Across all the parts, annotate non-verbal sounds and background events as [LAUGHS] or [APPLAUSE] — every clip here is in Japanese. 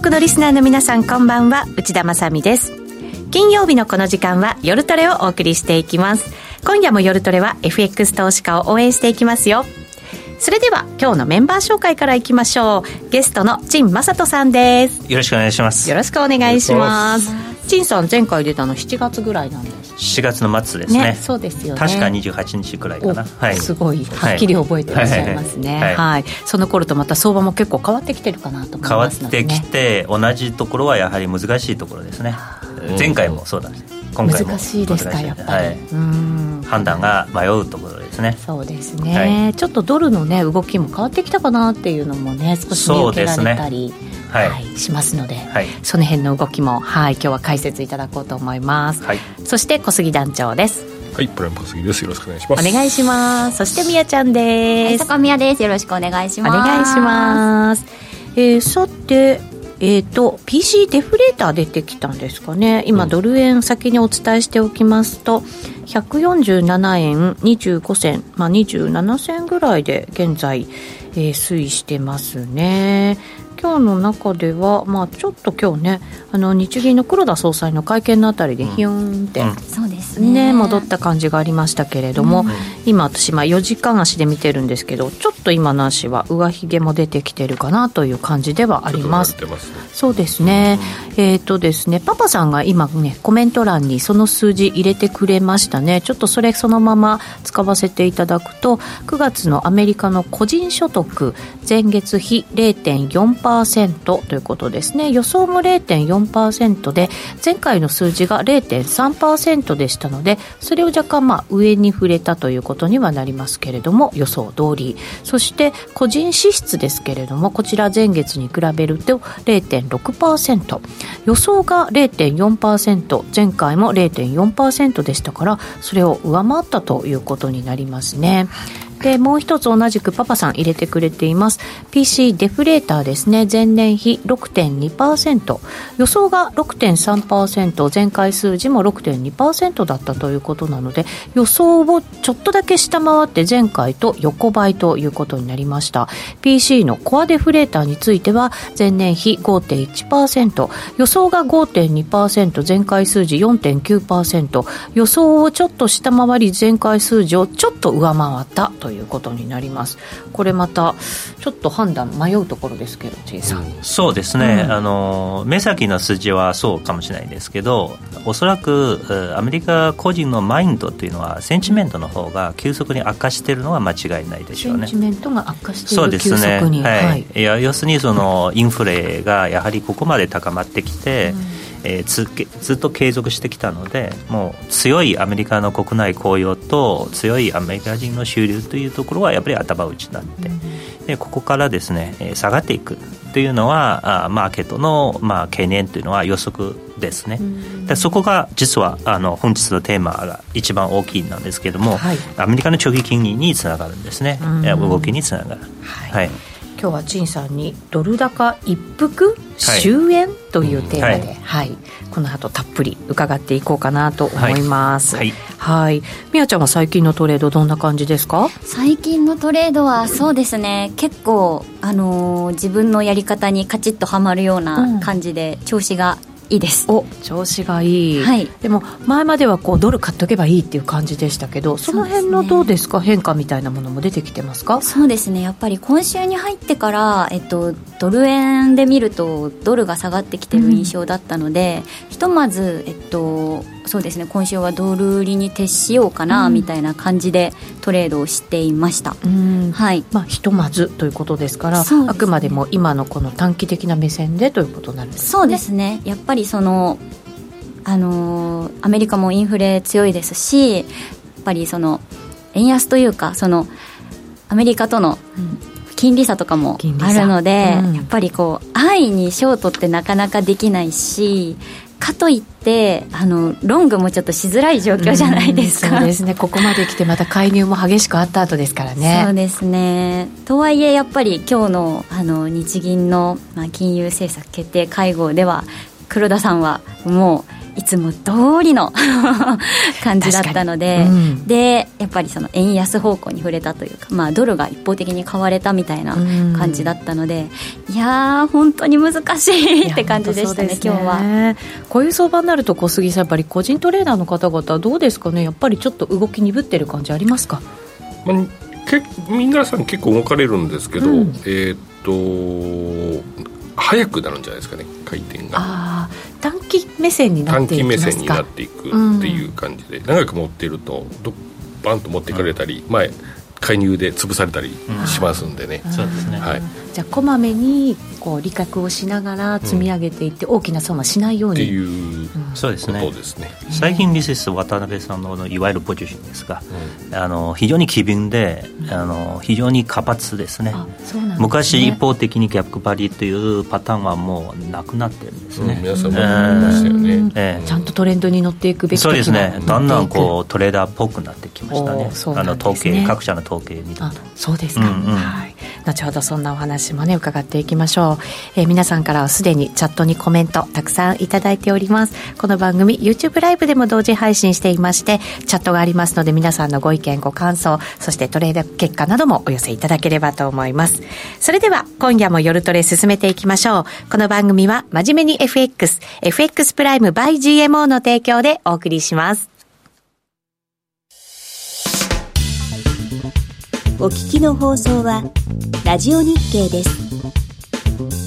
国のリスナーの皆さんこんばんは。内田まさです。金曜日のこの時間は夜トレをお送りしていきます。今夜も夜トレは FX 投資家を応援していきますよ。それでは今日のメンバー紹介からいきましょう。ゲストの陳正人さんです。よろしくお願いします。よろしくお願いします陳さん前回出たの7月ぐらいなんです。7月の末ですね、ね、そうですよね。確か28日くらいかな、はい、すごいはっきり覚えてらっしゃいますね、はい、はい、その頃とまた相場も結構変わってきてるかなと思いますので、ね、変わってきて同じところはやはり難しいところですね。前回もそうだね今回も難しいですかやっぱり、はい、判断が迷うところですねそうですね、はい、ちょっとドルのね動きも変わってきたかなっていうのもね少し見受けられたり、はい、はい、しますので、はい、その辺の動きも、はい、今日は解説いただこうと思います、はい、そして小杉団長ですはい、プライム小杉です。よろしくお願いします。お願いします。そしてみやちゃんです。坂宮です。よろしくお願いします。お願いします。えー、さて、えーと、PC デフレーター出てきたんですかね。今、ドル円先にお伝えしておきますと147円25銭、まあ、27銭ぐらいで現在、えー、推移してますね今日の中では、まあ、ちょっと今日ねあの日銀の黒田総裁の会見のあたりでヒュンって、そうですね。戻った感じがありましたけれども、うん、今私、まあ、4時間足で見てるんですけどちょっと今の足は上髭も出てきてるかなという感じではあります。ますね、そうですね、うん、えっ、ー、とですねパパさんが今ねコメント欄にその数字入れてくれましたね。ちょっとそれそのまま使わせていただくと9月のアメリカの個人所得前月比0.4% 0.4%ということですね。予想も0.4%で前回の数字が0.3%でしたのでそれを若干まあ上に触れたということにはなりますけれども予想通り。そして個人支出ですけれどもこちら前月に比べると0.6%予想が0.4%前回も0.4%でしたからそれを上回ったということになりますね。でもう一つ同じくパパさん入れてくれています。PC デフレーターですね。前年比6.2%予想が6.3%前回数字も6.2%だったということなので予想をちょっとだけ下回って前回と横ばいということになりました。PC のコアデフレーターについては前年比5.1%予想が5.2%前回数字4.9%予想をちょっと下回り前回数字をちょっと上回ったということになります。これまたちょっと判断迷うところですけど J さん、そうですね、うん、あの目先の数字はそうかもしれないですけどおそらくアメリカ個人のマインドというのはセンチメントの方が急速に悪化しているのは間違いないでしょうね。センチメントが悪化しているそうですね。はい、はい、いや要するにそのインフレがやはりここまで高まってきて、うんえー、ずずっと継続してきたのでもう強いアメリカの国内雇用と強いアメリカ人の収入というところはやっぱり頭打ちになって、でここからですね、えー、下がっていくというのはあマーケットの、まあ、懸念というのは予測ですね、でそこが実はあの本日のテーマが一番大きいなんですけれども、はい、アメリカの長期金利につながるんですね、動きにつながる。はい、はい今日は陳さんにドル高一服終焉、というテーマで、はい、はい、この後たっぷり伺っていこうかなと思います。はい、はい、みやちゃんは最近のトレードどんな感じですか？最近のトレードはそうですね、結構あのー、自分のやり方にカチッとはまるような感じで、調子がいいです。お調子がいい、はい、でも前まではこうドル買っとけばいいっていう感じでしたけどその辺のどうですか、ね、変化みたいなものも出てきてますか？そうですね。やっぱり今週に入ってから、えっと、ドル円で見るとドルが下がってきてる印象だったので、うん、ひとまず、えっと、そうですね。今週はドル売りに徹しようかな、みたいな感じでトレードをしていました、はい。まあ、ひとまずということですから、ね、あくまでも今のこの短期的な目線でということになるんですね。そうですね。やっぱりそのあのアメリカもインフレ強いですしやっぱりその円安というかそのアメリカとの金利差とかもあるので、うん、やっぱりこう安易にショートってなかなかできないしかといってあのロングもちょっとしづらい状況じゃないですか、そうですね。ここまで来てまた介入も激しくあった後ですからね。そうですね。とはいえやっぱり今日のあの日銀の、まあ、金融政策決定会合では9黒田さんはもういつも通りの [LAUGHS] 感じだったので、うん、でやっぱりその円安方向に触れたというか、まあ、ドルが一方的に買われたみたいな感じだったので、うん、いやー本当に難しいって感じでしたねね。今日は。こういう相場になると小杉さんやっぱり個人トレーダーの方々どうですかね？やっぱりちょっと動き鈍ってる感じありますか、まあ、け皆さん結構動かれるんですけど、うん、えー、っと早くなるんじゃないですかね回転が。短期目線になってい短期目線になっていくっていう感じで、うん、長く持っているとどバンと持っていかれたり、うん、前介入で潰されたりしますんでね、そうですね、はい、じゃあこまめにこう利確をしながら積み上げていって、大きな損はしないように。っていうそうですね。ですね。最近ミセス渡辺さんのいわゆるポジションですが、あの非常に機敏であの非常に活発ですね。すね。昔一方的に逆張りというパターンはもうなくなってるんですね、皆さんもましたよね、えー、ちゃんとトレンドに乗っていくべきそうですね。だんだんこうトレーダーっぽくなってきましたね。あの統計各社の統計見ると。そうですか、うんうん、はい。後ほどそんなお話もね伺っていきましょう、えー、皆さんからはすでにチャットにコメントたくさんいただいております。この番組 YouTube ライブでも同時配信していましてチャットがありますので皆さんのご意見ご感想そしてトレード結果などもお寄せいただければと思います。それでは今夜も夜トレ進めていきましょう。この番組は真面目に FX FX プライム by GMO の提供でお送りしますお聞きの放送はラジオ日経です。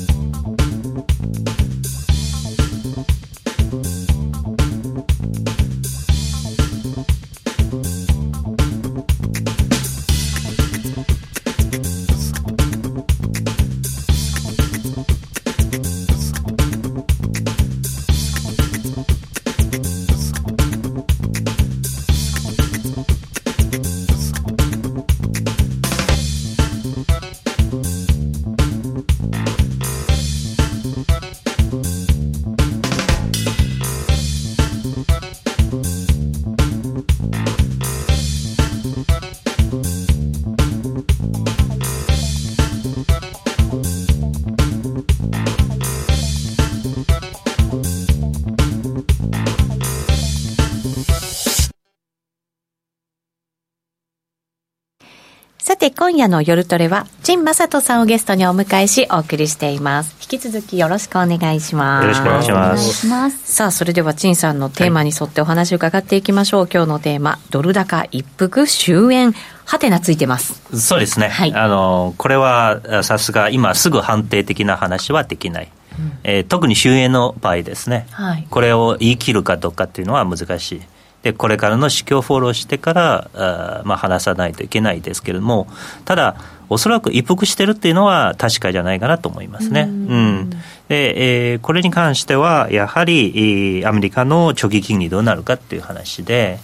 て今夜の夜トレは陳正人さんをゲストにお迎えしお送りしています。引き続きよろしくお願いします。よろしくお願いします。さあそれでは陳さんのテーマに沿ってお話を伺っていきましょう、はい、今日のテーマドル高一服終焉。はてなついてます。そうですね、はい、あのこれはさすが今すぐ判定的な話はできない。うん、えー、特に終焉の場合ですね、はい、これを言い切るかどうかっていうのは難しいでこれからの市況フォローしてからあ、まあ、話さないといけないですけれどもただおそらく一服してるっていうのは確かじゃないかなと思いますね。うん、で、えー、これに関してはやはり、アメリカの長期金利どうなるかっていう話で、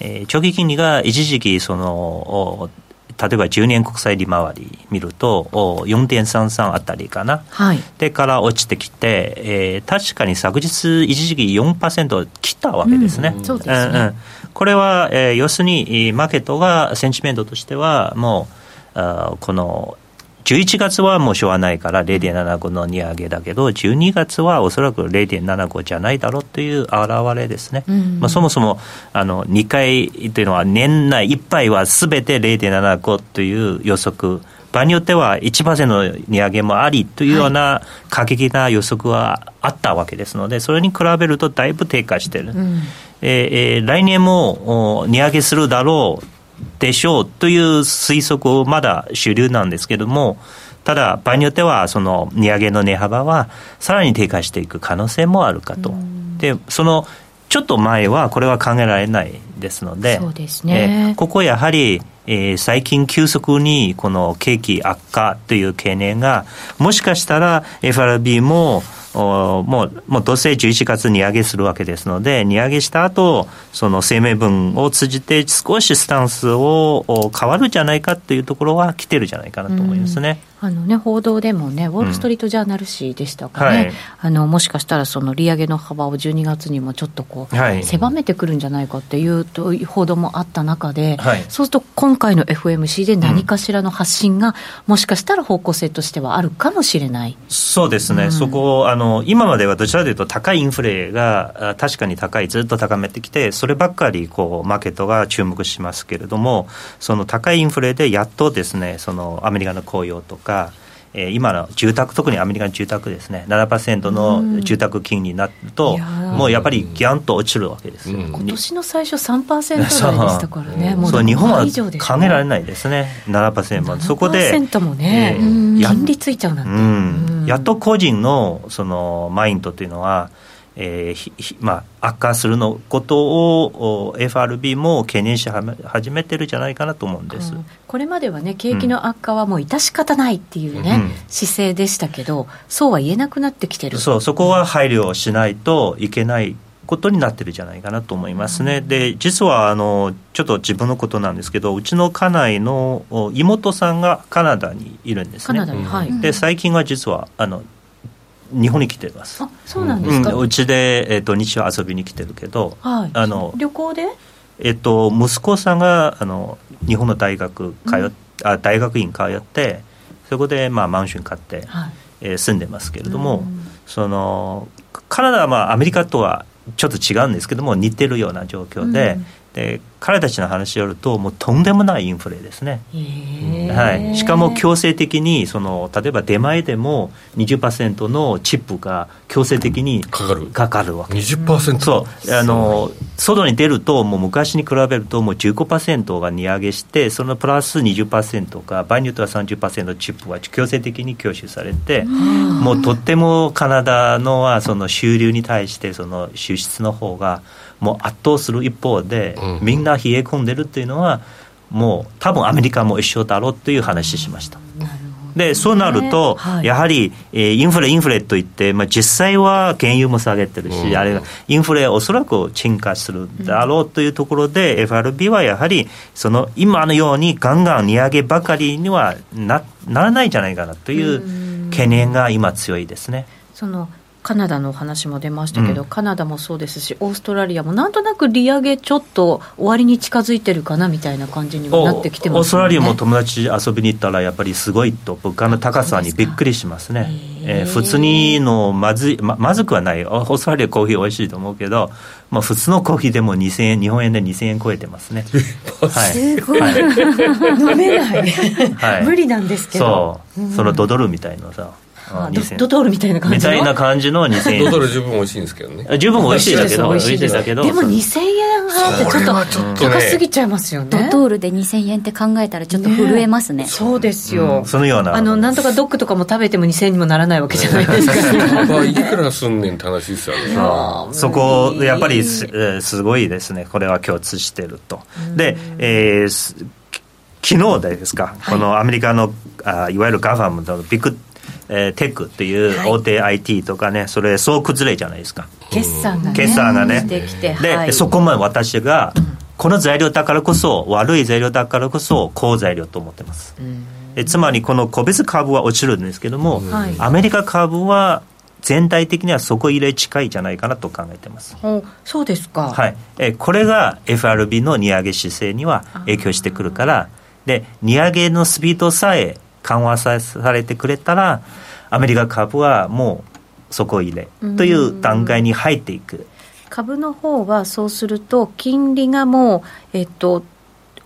えー、長期金利が一時期その例えば10年国債利回り見ると4.33あたりかな、はい、でから落ちてきて、えー、確かに昨日一時期4%切ったわけですね。うん、そうですね、うんうん、これは、えー、要するにマーケットがセンチメントとしてはもうあこの11月はもうしょうがないから0.75の値上げだけど、12月はおそらく0.75じゃないだろうという表れですね、うん、まあ、そもそもあの2回というのは、年内いっぱいはすべて0.75という予測。場合によっては1%の値上げもありというような過激な予測はあったわけですので、それに比べるとだいぶ低下している、うん、えー、来年も値上げするだろうでしょうという推測をまだ主流なんですけれども、ただ、場合によっては、その値上げの値幅はさらに低下していく可能性もあるかと。で、そのちょっと前はこれは考えられないですので、そうですね、えここやはり、えー、最近急速にこの景気悪化という懸念が、もしかしたら FRB ももう、もうどうせ11月に上げするわけですので、値上げした後、その声明文を通じて少しスタンスを変わるじゃないかというところは来てるじゃないかなと思いますね。あのね、報道でもね、ウォール・ストリート・ジャーナル紙でしたかね、うんはい、あのもしかしたらその利上げの幅を12月にもちょっとこう、はい、狭めてくるんじゃないかっていうと報道もあった中で、はい、そうすると今回の FMC で何かしらの発信が、もしかしたら方向性としてはあるかもしれない。そうですね、うん、そこあの、今まではどちらかというと、高いインフレが確かに高い、ずっと高めてきて、そればっかりこうマーケットが注目しますけれども、その高いインフレでやっとですね、そのアメリカの雇用とか、えー、今の住宅、特にアメリカの住宅ですね、7%の住宅金利になると、もうやっぱりギャンと落ちるわけです。よ、今年の最初3%台でしたからね、もう日本は考えられないですね、7%まで、そこで、もね、えー、金利ついちゃうなんて、うん、やっと個人のそのマインドというのは、えーまあ、悪化するのことを FRB も懸念し始めてるじゃないかなと思うんです、うん、これまではね景気の悪化はもう致し方ないっていうね、うん、姿勢でしたけどそうは言えなくなってきてる。そうそこは配慮をしないといけないことになってるじゃないかなと思いますね、うん、で実はあのちょっと自分のことなんですけどうちの家内の妹さんがカナダにいるんですね、はい、で最近は実はあの日本に来てます。あ、そうなんですか。うち、でえっ、ー、と日曜遊びに来てるけど、はい、あの旅行で？えっ、ー、と息子さんがあの日本の大学通っ、うん、あ大学院通ってそこでまあマンション買って、はい、えー、住んでますけれども、うん、そのカナダはまあアメリカとはちょっと違うんですけども似てるような状況で、うん、で彼たちの話によるともうとんでもないインフレですね、はい、しかも強制的にその例えば出前でも20%のチップが強制的にかかる。かかるわけ。20%そう。あの外に出るともう昔に比べるともう15%が値上げしてそのプラス20%か場合によっては30%のチップが強制的に供給されてもうとってもカナダのはその収入に対してその支出の方がもう圧倒する一方で、みんな冷え込んでるっていうのはもう多分アメリカも一緒だろうという話しました。でそうなると、はい、やはり、えー、インフレ、インフレといって、まあ、実際は原油も下げてるし、うん、あれインフレ、おそらく沈下するだろうというところで、うん、FRB はやはり、その今のようにガンガン値上げばかりにはなならないんじゃないかなという懸念が今、強いですね。そのカナダの話も出ましたけど、うん、カナダもそうですし、オーストラリアもなんとなく利上げちょっと終わりに近づいてるかなみたいな感じにもなってきてます、ね、オーストラリアも友達遊びに行ったら、やっぱりすごいと、物価の高さにびっくりしますね。えー、普通にのまずい、ままずくはない、オーストラリアコーヒー美味しいと思うけど、まあ、普通のコーヒーでも2000円、日本円で2000円超えてますね。[LAUGHS] はい、すごい、はい、[LAUGHS] 飲めない、はい、無理なんですけど。そう、そのドドルみたいなさ。ドトールみたいな感じみたいな感じの2000円。ドトール十分美味しいんですけどね。十分美味しいだけど美味しいですけどでも2000円払ってちょっと高すぎちゃいますよね。ドトールで2000円って考えたらちょっと震えますね。そうですよ、そのような。あのなんとかドッグとかも食べても2000円にもならないわけじゃないですか。[LAUGHS] まあいくらすんねんって話ですよね。そこやっぱりす,、えすごいですね。これは共通してると。で、えー昨日ですか、このアメリカのあいわゆるガファムのビッグえー、テックっていう大手 IT とかね、はい、それ総崩れじゃないですか。決算がね決算がね。で、はい、そこまで私が、この材料だからこそ悪い材料だからこそ好材料と思ってます、うん、つまりこの個別株は落ちるんですけども、うん、アメリカ株は全体的には底入れ近いじゃないかなと考えてます。そうですか。はい。えこれが FRB の利上げ姿勢には影響してくるから、で利上げのスピードさえ緩和されてくれたらアメリカ株はもう底入れという段階に入っていく。株の方はそうすると金利がもう、えっと、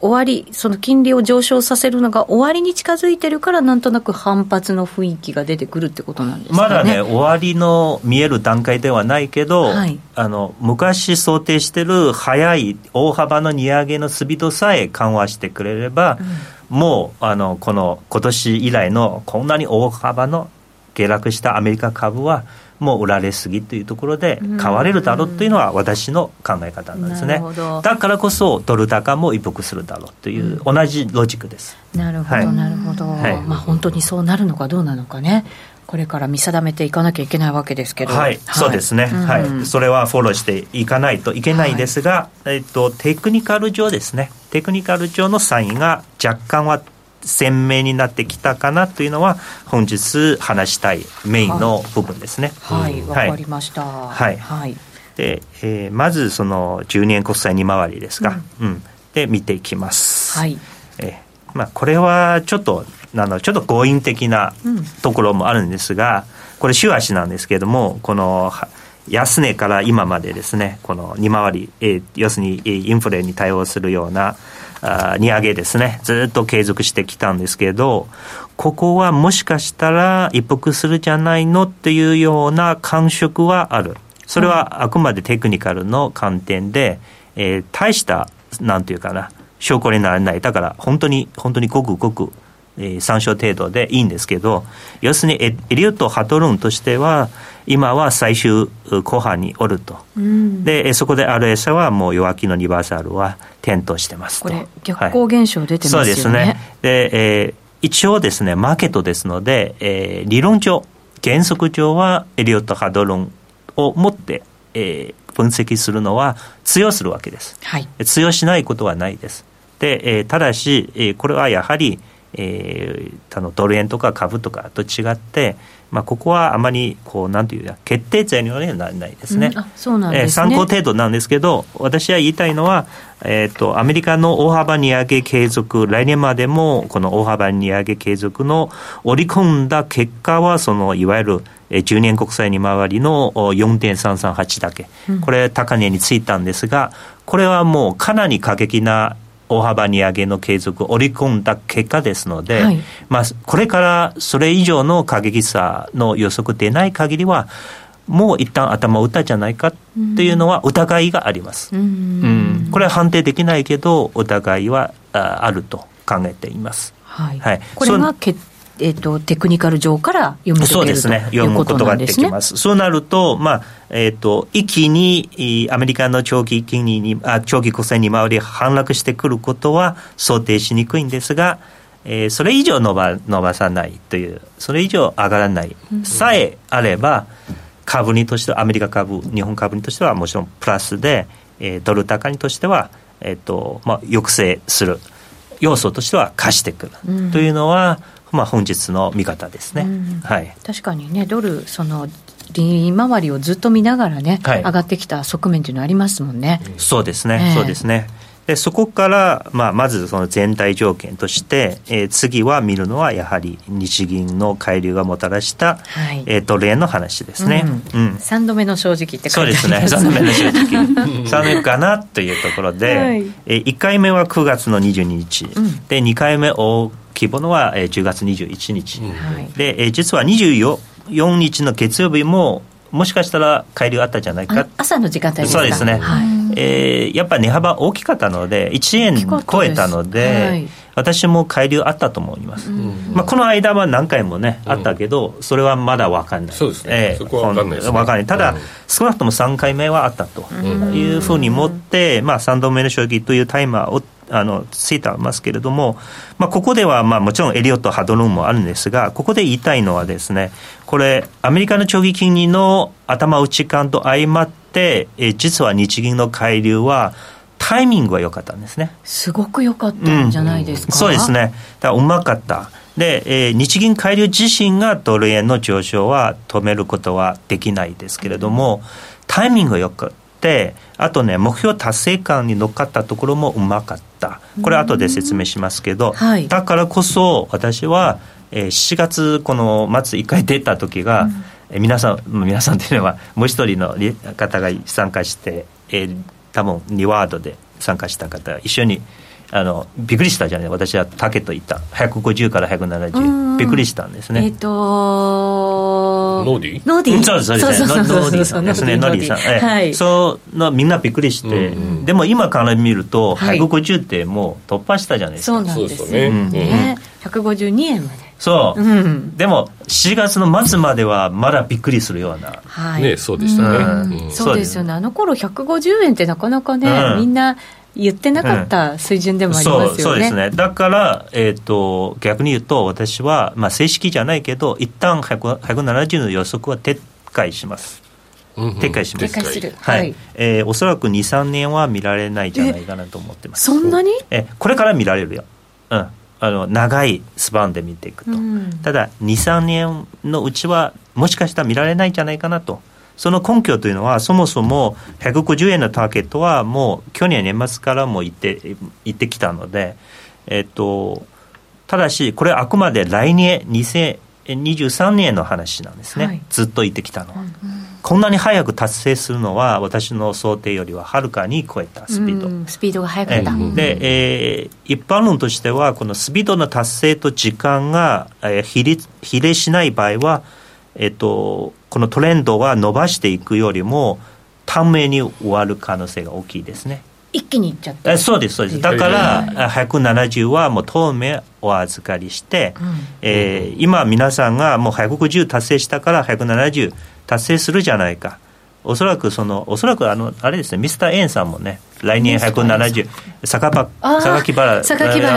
終わり、その金利を上昇させるのが終わりに近づいてるから、なんとなく反発の雰囲気が出てくるってことなんですか、ね、まだね、終わりの見える段階ではないけど、はい、あの昔想定してる早い大幅の利上げのスピードさえ緩和してくれれば、うんもうあのこの今年以来のこんなに大幅の下落したアメリカ株はもう売られすぎというところで買われるだろうというのは私の考え方なんですね。だからこそドル高も一服するだろうという同じロジックです。なるほど、はい、なるほど、はい、まあ本当にそうなるのかどうなのかね。これから見定めていかなきゃいけないわけですけど、はい、はい、そうですね、はい、それはフォローしていかないといけないですが、はい、えっと、テクニカル上ですね、テクニカル上のサインが若干は鮮明になってきたかなというのは本日話したいメインの部分ですね。はいわ、はい、かりました。はい。はい、で、えー、まずその10年国債利回りですか。うん、うん、で見ていきます。はい。えー、まあこれはちょっとあのちょっと強引的なところもあるんですが、これ週足なんですけれどもこの安値から今までですねこの利回り、えー、要するにインフレに対応するようなあ利上げですねずっと継続してきたんですけどここはもしかしたら一服するじゃないのっていうような感触はある。それはあくまでテクニカルの観点で、えー、大したなんていうかな証拠にならない。だから本当に本当にごくごくえ参照程度でいいんですけど、要するにエリオット・ハトロンとしては、今は最終後半におると、うん、でそこで RS はもう弱気のリバーサルは点灯してますと。これ、逆光現象出てますよね、はい、そうですね。で、えー、一応ですね、マーケットですので、えー、理論上、原則上はエリオット・ハドロンを持って、えー、分析するのは通用するわけです、はい、通用しないことはないです。で、えー、ただし、えー、これはやはりえー、あのドル円とか株とかと違って、まあ、ここはあまりこうなんていうか決定材料にはならないですね,、そうなんですね。参考程度なんですけど私は言いたいのは、えーと、アメリカの大幅利上げ継続来年までもこの大幅利上げ継続の織り込んだ結果はそのいわゆる10年国債に回りの4.338だけ、これ高値についたんですがこれはもうかなり過激な大幅利上げの継続を織り込んだ結果ですので、はい、まあ、これからそれ以上の過激さの予測でない限りは、もう一旦頭を打ったじゃないかっていうのは疑いがあります。うん、うん、これは判定できないけど、疑いはあると考えています。はい。はい、これが決えーと、テクニカル上から読むそうですね、読むことができます。そうなると、まあえーと、一気にアメリカの長期金利にあ長期国債に回り反落してくることは想定しにくいんですが、えー、それ以上伸ば伸ばさないという、それ以上上がらない、さえあれば、株にとしては、アメリカ株、日本株にとしてはもちろんプラスで、えー、ドル高にとしては、えーとまあ、抑制する。要素としては貸してくる。というのは、まあ、本日の見方ですね、はい、確かにね、ドル、その利回りをずっと見ながらね、はい、上がってきた側面というのはありますもんね。そうですね、そうですね。でそこから、まあ、まずその全体条件として、えー、次は見るのはやはり日銀の海流がもたらした、はい、えー、ドル円の話ですね、うん。うん、3度目の正直って書いてありそうですね。[LAUGHS] 3度目の正直。[LAUGHS] 3度目かなというところで、はい、えー、1回目は9月の22日、うん、で2回目大規模のは、えー、10月21日、うん、で、えー、実は24日の月曜日ももしかしたら改良あったんじゃないか。朝の時間帯ですか？そうですね、はい、えー、やっぱ値幅大きかったので1円超えたので、はい、私も改良あったと思います、うん、まあ、この間は何回もね、あったけどそれはまだ分かんない。そうですね、えー、そこは分かんないです、ね、分かんない。ただ、少なくとも3回目はあったというふうに持って、まあ、3度目の将棋というタイマーをあのついてますけれども、まあ、ここでは、まあ、もちろんエリオット・ハドロンもあるんですが、ここで言いたいのはですね、これ、アメリカの長期金利の頭打ち感と相まって、え実は日銀の介入は、タイミングは良かったんですね。すごく良かったんじゃないですか、うん、そうですね。だからうまかった。で、えー、日銀介入自身がドル円の上昇は止めることはできないですけれども、タイミングが良かった。あとね目標達成感に乗っかったところもうまかった。これ後で説明しますけど、はい、だからこそ私は、えー、7月この末1回出た時が、うん。え皆さん皆さんというのはもう一人の方が参加して、えー、多分2ワードで参加した方一緒にあのびっくりしたじゃない私は竹と言った。150から170びっくりしたんですね。えっ、ー、とノーディノーディそうですそうです。ノーディさん。ですねノーディさん、はい、そうのみんなびっくりして、うんうん、でも今から見ると150ってもう突破したじゃないですか、そうなんですね,、うんね。152円まで。そう、うん、でも4月の末まではまだびっくりするような、はい、ねそうでしたね、うん。うん、そうですよね。あの頃150円ってなかなかね、みんな言ってなかった水準でもありますよね、うん、そうそうですねだから、えーと、逆に言うと私は、まあ、正式じゃないけど一旦170の予測は撤回します撤回します。撤回する。はい。はい、えー、おそらく2、3年は見られないんじゃないかなと思ってます。そんなに？え、これから見られるよ。うん。あの長いスパンで見ていくと、うん、ただ23年のうちはもしかしたら見られないんじゃないかなとその根拠というのはそもそも150円のターゲットはもう去年年末からも言って言ってきたので、えっと、ただしこれはあくまで来年2023年の話なんですね、はい、ずっと言ってきたのは。うんこんなに早く達成するのは私の想定よりははるかに超えたスピード、スピードが速かった。で、えー、一般論としてはこのスピードの達成と時間が、えー、比例比例しない場合は、えーと、このトレンドは伸ばしていくよりも短命に終わる可能性が大きいですね。一気にいっちゃったそうですそうです。だから170はもう当面お預かりして、うん、えー、今皆さんがもう150達成したから170達成するじゃないか。おそらくその、おそらくあの、あれですね、ミスター・エンさんもね、来年170、坂場、榊原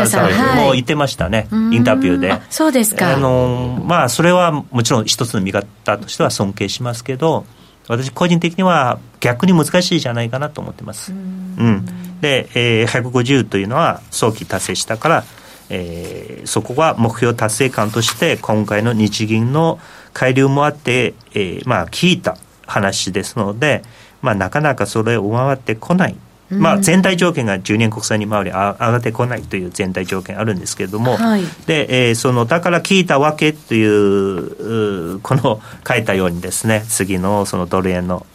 さん、もう言ってましたね、インタビューで。そうですか。あの、まあ、それはもちろん一つの見方としては尊敬しますけど、私個人的には逆に難しいじゃないかなと思ってます。うん,、で、えー、150というのは早期達成したから、えー、そこは目標達成感として今回の日銀の海流もあって、えー、まあ聞いた話ですので、まあ、なかなかそれを上回ってこない。まあ、全体条件が10年国債に回り上がってこないという全体条件あるんですけれども、はい、で、えー、そのだから聞いたわけというこの書いたようにですね次のそのドル円の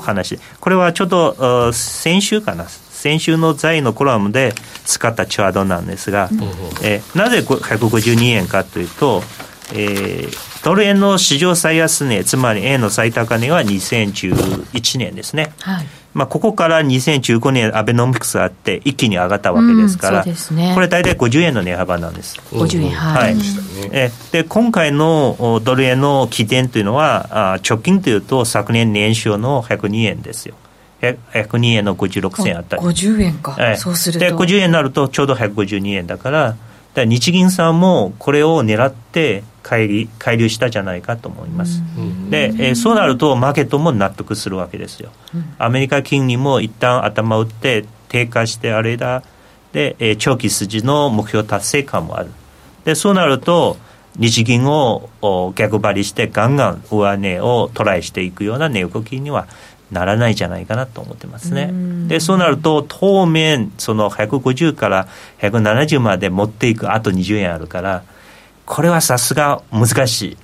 話。これはちょっと先週かな。先週の財のコラムで使ったチャートなんですが、うん、えー、なぜ152円かというと、えー、ドル円の史上最安値、つまり円の最高値は2011年ですね。はい。まあ、ここから2015年、アベノミクスあって、一気に上がったわけですから、うんね、これ、大体50円の値幅なんです。50円、はい、えで今回のドル円の起点というのは、あ直近というと、昨年年初の102円ですよ。102円の56銭あったり。50円か、えそうすると。で50円になるとちょうど152円だからだ日銀さんもこれを狙って乖離したじゃないかと思います、で、えー、そうなるとマーケットも納得するわけですよ、アメリカ金利も一旦頭打って低下してあれだ。で、えー、長期筋の目標達成感もある。でそうなると日銀を逆張りしてガンガン上値をトライしていくような値動きにはならないじゃないかなと思ってますね。でそうなると当面その150から170まで持っていくあと20円あるからこれはさすが難しい、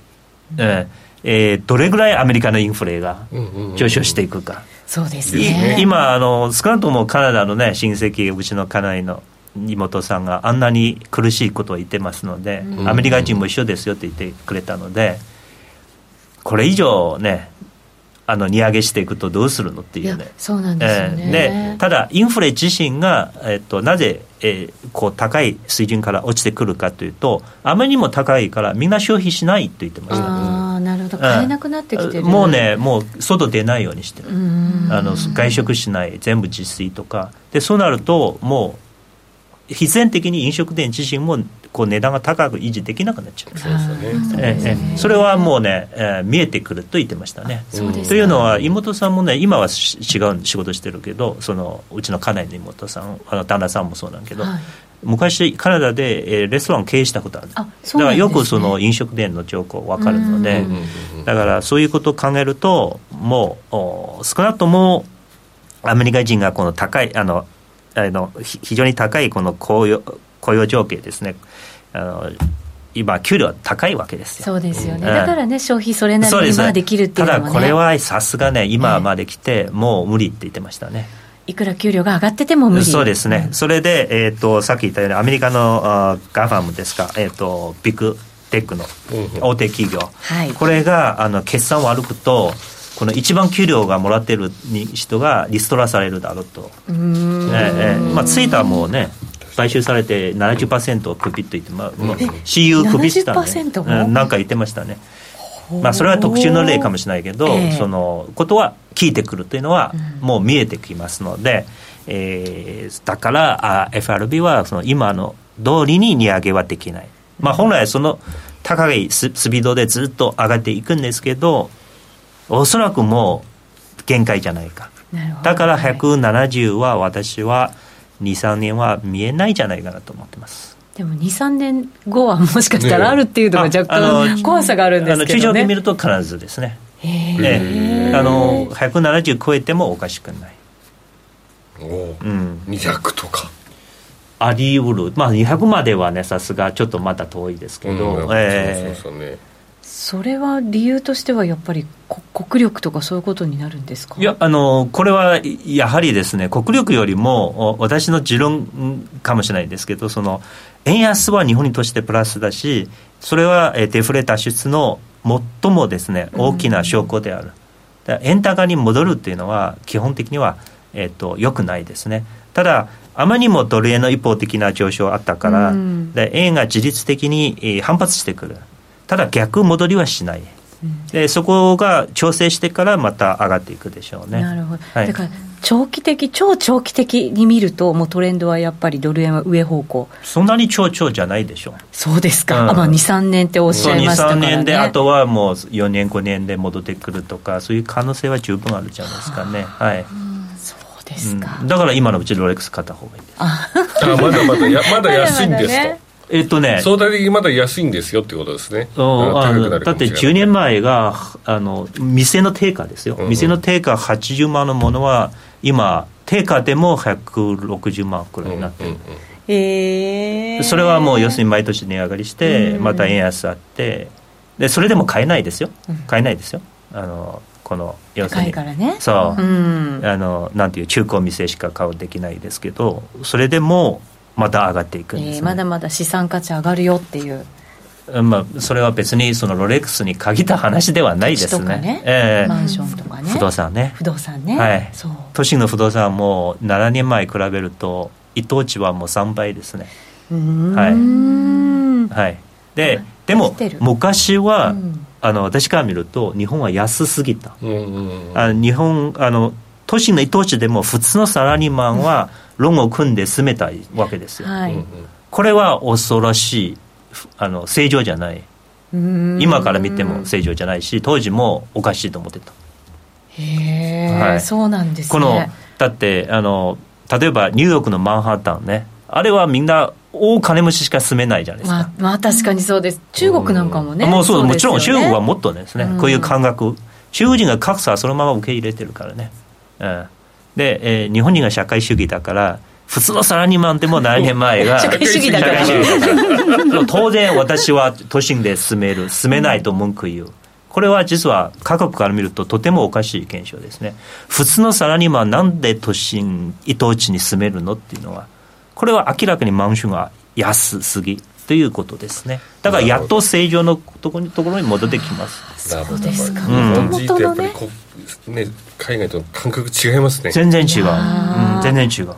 ええー、どれぐらいアメリカのインフレが上昇していくか。そうですね。今あの少なくともカナダのね親戚うちの家内の妹さんがあんなに苦しいことを言ってますので、アメリカ人も一緒ですよって言ってくれたのでこれ以上ねあの値上げしていくとどうするのっていうね。そうなんですよね、えー、でただインフレ自身が、えっと、なぜ、えー、こう高い水準から落ちてくるかというとあまりにも高いからみんな消費しないと言ってました、ああなるほど。買えなくなってきてる、もうねもう外出ないようにしてる。あの外食しない全部自炊とか。でそうなるともう必然的に飲食店自身もこう値段が高く維持できなくなっちゃう。そうですね、ええ、それはもうね、えー、見えてくると言ってましたね。というのは妹さんもね今は違う仕事してるけどそのうちの家内の妹さんあの旦那さんもそうなんだけど、はい、昔カナダで、えー、レストラン経営したことあるあ、ね、だからよくその飲食店の情報分かるのでだからそういうことを考えるともう少なくともアメリカ人がこの高いあのあの非常に高いこの雇用雇用条件ですね。あの今、給料は高いわけですよ。そうですよね。だからね、消費それなりにまあできるっていうのは、ね、ただこれはさすがね、今まで来て、もう無理って言ってましたね。いくら給料が上がってても無理。そうですね、それで、えーと、さっき言ったように、アメリカのあガファムですか、えーと、ビッグテックの大手企業、はい、これがあの決算を歩くと、この一番給料がもらってる人がリストラされるだろうと。えー、えー、まあ、ツイッターもね、買収されて70%をクビと言って、まあ、CU クビしたね、うん、なんか言ってましたね。まあ、それは特殊の例かもしれないけど、えー、そのことは聞いてくるというのはもう見えてきますので、うん、えー、だからあ FRB はその今の通りに値上げはできない、まあ、本来その高いスピードでずっと上がっていくんですけどおそらくもう限界じゃないか。だから170は私は23年は見えないじゃないかなと思ってます。でも23年後はもしかしたらあるっていうのが若干怖さがあるんですけど、ね、中長期見ると必ずですね。ええ。あの170超えてもおかしくない。おお、うん、200とか。あり得る。まあ200まではねさすがちょっとまだ遠いですけど、うん、えー、そうそうねそれは理由としてはやっぱり国力とかそういうことになるんですか？いやあのこれはやはりですね国力よりも私の持論かもしれないですけどその円安は日本にとしてプラスだしそれはデフレ脱出の最もですね大きな証拠である、うん、円高に戻るっていうのは基本的には、えーと、良くないですね。ただあまりにもドル円の一方的な上昇あったから、うん、で円が自律的に反発してくるただ逆戻りはしない、でそこが調整してからまた上がっていくでしょうね。なるほど、はい、だから長期的、超長期的に見ると、もうトレンドはやっぱりドル円は上方向そんなに超長じゃないでしょう。そうですか、うん、あまあ、2、3年っておっしゃいましたからね。2、3年で、あとはもう4年、5年で戻ってくるとか、そういう可能性は十分あるじゃないですかね。はい。そうですか、うん、だから今のうちロレックス買った方がいいです。あまだまだやまだ安いんですと。えっとね、相対的にまだ安いんですよってことですね。あだって10年前があの店の定価ですよ、うんうん、店の定価80万のものは今定価でも160万くらいになってる、うんうんうんえー、それはもう要するに毎年値上がりして、また円安あってでそれでも買えないですよ。買えないですよ。あのこの要するにからね。そう、うん、あのなんていう中古店しか買うできないですけどそれでもまた上がっていくんです、ね、えー、まだまだ資産価値上がるよっていうまあ、それは別にそのロレックスに限った話ではないですね。ねえー、マンションとかね。不動産ね。不動産ね。はい。都心の不動産も7年前比べると、一等地はもう3倍ですね。はい。はい。で、でも、昔は、うん、あの、私から見ると、日本は安すぎた。あ日本、あの、都心の一等地でも普通のサラリーマンは、ロンを組んで住めたいわけですよ。はい、これは恐ろしいあの正常じゃない。今から見ても正常じゃないし当時もおかしいと思ってた。へえ、はい、そうなんです、ね、このだってあの例えばニューヨークのマンハッタンね。あれはみんな大金持ちしか住めないじゃないですか、まあ、まあ確かにそうです。中国なんかもね。もうそう、ね、もちろん中国はもっとですねこういう感覚。中国人が格差はそのまま受け入れてるからね、うん、で、えー、日本人が社会主義だから普通のサラリーマンでも7年前が [LAUGHS] 社会主義だから。当然私は都心で住める住めないと文句言う。これは実は価格から見るととてもおかしい現象ですね。普通のサラリーマンなんで都心伊東地に住めるのっていうのはこれは明らかにマンションが安すぎということですね。だからやっと正常のところにところに戻ってきます。そうですか、日本人ってやっぱりこ、ね、海外と感覚違いますね。全然違う、うん、全然違う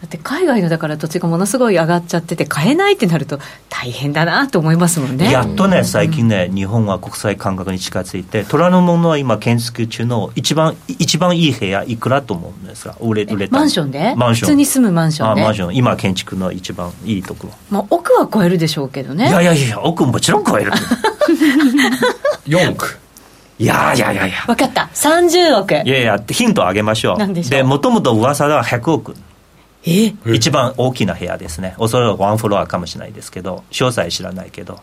だって海外のだから土地がものすごい上がっちゃってて買えないってなると大変だなと思いますもんね。やっとね最近ね、うん、日本は国際感覚に近づいて虎ノ門は今建築中の一番一番いい部屋いくらと思うんですか？売れ売れたマンションで？マンション。普通に住むマンションで？あマンション。今建築の一番いいところ。まあ奥は超えるでしょうけどね。いやいやいや奥もちろん超える。[LAUGHS] 4億。いやいやいやいや。分かった。30億。いやいやヒントあげましょう。でもともと噂では100億え？一番大きな部屋ですね。おそらくワンフロアかもしれないですけど詳細知らないけど。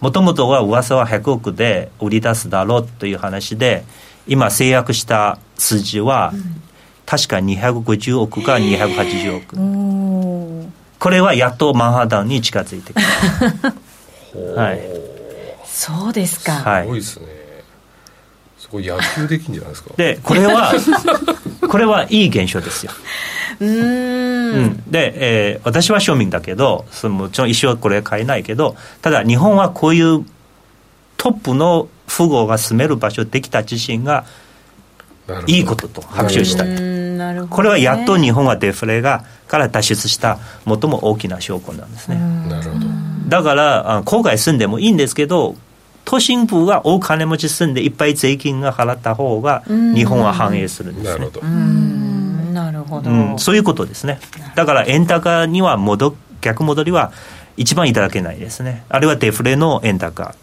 もともとは噂は100億で売り出すだろうという話で今制約した数字は、確か250億か280億。これはやっとマンハッタンに近づいてきた。[LAUGHS] はい。そうですか、はい、すごいですね。そこ野球できんじゃないですか。でこれはこれはいい現象ですようん、で、えー、私は庶民だけどそのもちろん一生これ買えないけどただ日本はこういうトップの富豪が住める場所できた自身がいいことと拍手した。いと、これはやっと日本はデフレがから脱出した最も大きな証拠なんですね。なるほど。だから郊外住んでもいいんですけど都心部は大金持ち住んでいっぱい税金が払った方が日本は反映するんですね。なるほどなるほど、うん、そういうことですね。だから円高には戻逆戻りは一番いただけないですね。あるいはデフレの円高。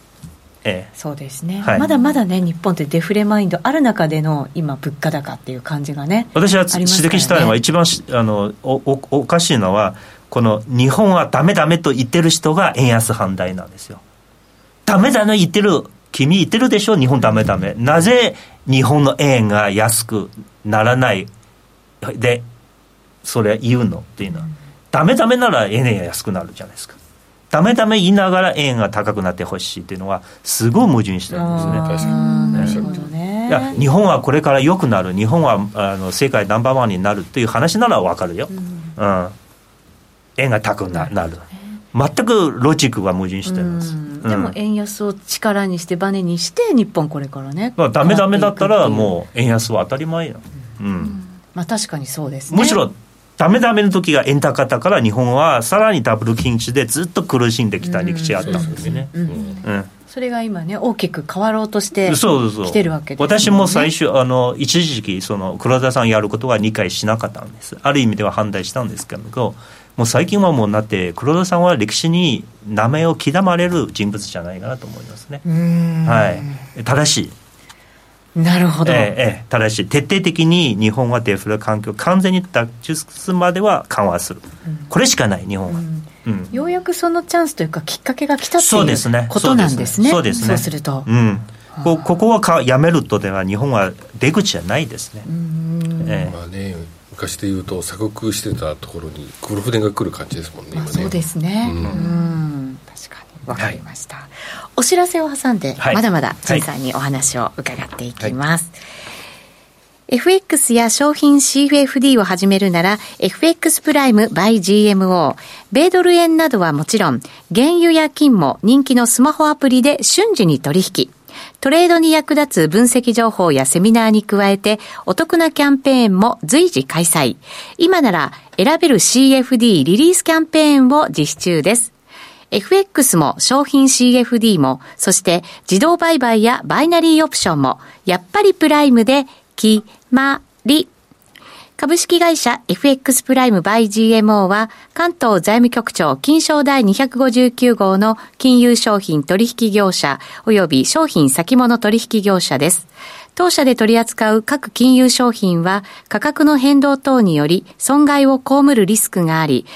ええ、そうですね、はい、まだまだね日本ってデフレマインドある中での今物価高っていう感じがね私は指摘したいのは一番あのおおおかしいのはこの日本はダメダメと言ってる人が円安反対なんですよ。ダメだね言ってる、君言ってるでしょ、日本ダメダメ。なぜ日本の円が安くならないで、それ言うのっていうのは、ダメダメなら円が安くなるじゃないですか。ダメダメ言いながら円が高くなってほしいっていうのは、すごい矛盾してるんですね。確かに。なるほどね。いや、日本はこれから良くなる、日本はあの世界ナンバーワンになるっていう話ならわかるよ。うん、うん。円が高くなる。全くロジックが矛盾してます、うん、でも円安を力にしてバネにして日本これからね。だめだめだったらもう円安は当たり前や、うん、うん、まあ確かにそうですね。むしろダメダメの時が円高だから日本はさらにダブル禁止でずっと苦しんできた歴史あったんですね。それが今ね大きく変わろうとしてきてるわけです、ね、私も最初あの一時期その黒田さんやることは理解しなかったんです。ある意味では反対したんですけどもう最近はもうなって黒田さんは歴史に名前を刻まれる人物じゃないかなと思いますね。はい、正しいなるほど、えー、えー、正しい。徹底的に日本はデフレ環境完全に脱出までは緩和する、うん、これしかない日本は、うん。うん、ようやくそのチャンスというかきっかけが来たっていうことなんですねそうですね。そうすると、うん、こここはかやめるとでは日本は出口じゃないですね、えー、まあね昔で言うと鎖国してたところに黒船が来る感じですもんね、まあ、そうですね、うん、うん確かに分かりました、はい、お知らせを挟んで、はい、まだまだ陳さんにお話を伺っていきます、はい FX や商品 CFD を始めるなら FX プライム by GMO 米ドル円などはもちろん原油や金も人気のスマホアプリで瞬時に取引。トレードに役立つ分析情報やセミナーに加えて、お得なキャンペーンも随時開催。今なら選べる CFD リリースキャンペーンを実施中です。FX も商品 CFD も、そして自動売買やバイナリーオプションも、やっぱりプライムで決まり。株式会社 FX プライムバイ GMO は関東財務局長金賞第259号の金融商品取引業者及び商品先物取引業者です。当社で取り扱う各金融商品は価格の変動等により損害を被るリスクがあり、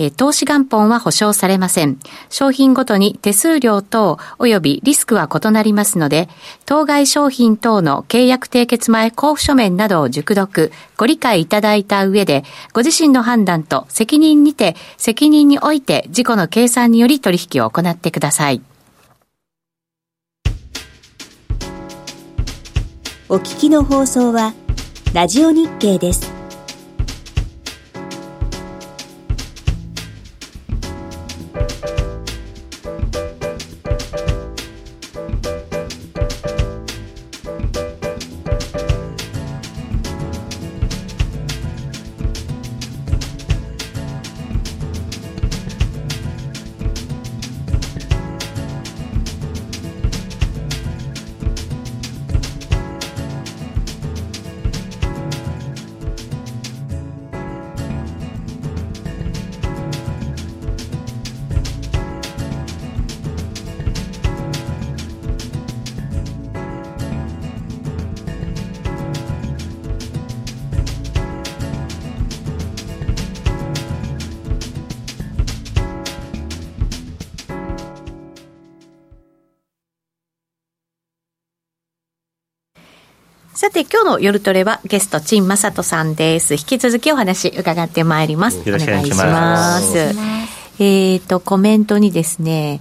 え投資元本は保証されません。商品ごとに手数料等及びリスクは異なりますので、当該商品等の契約締結前交付書面などを熟読、ご理解いただいた上で、ご自身の判断と責任にて、責任において事故の計算により取引を行ってください。お聞きの放送は、ラジオ日経です。さて、今日の夜トレはゲスト、陳正人さんです。引き続きお話伺ってまいります。よろしくお願いします。えっ、ー、と、コメントにですね、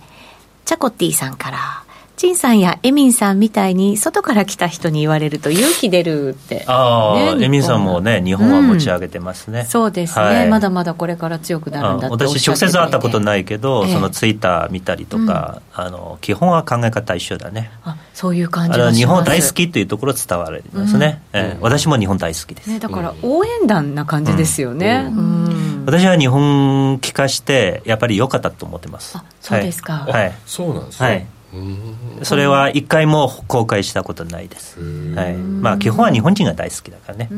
チャコティさんから、陳さんやエミンさんみたいに外から来た人に言われると勇気出るって、ああ、ね、エミンさんもね日本は持ち上げてますね、うん、そうですね、はい、まだまだこれから強くなるんだって私直接会ったことないけど、ええ、そのツイッター見たりとか、うん、あの基本は考え方一緒だね。あそういう感じが日本大好きっていうところ伝わりますね、うん、ええ、私も日本大好きです、ね、だから応援団な感じですよね、私は日本聞かしてやっぱり良かったと思ってます。あそうですか。はい、そうなんですね、はいそれは一回も公開したことないです、はい。まあ、基本は日本人が大好きだからね、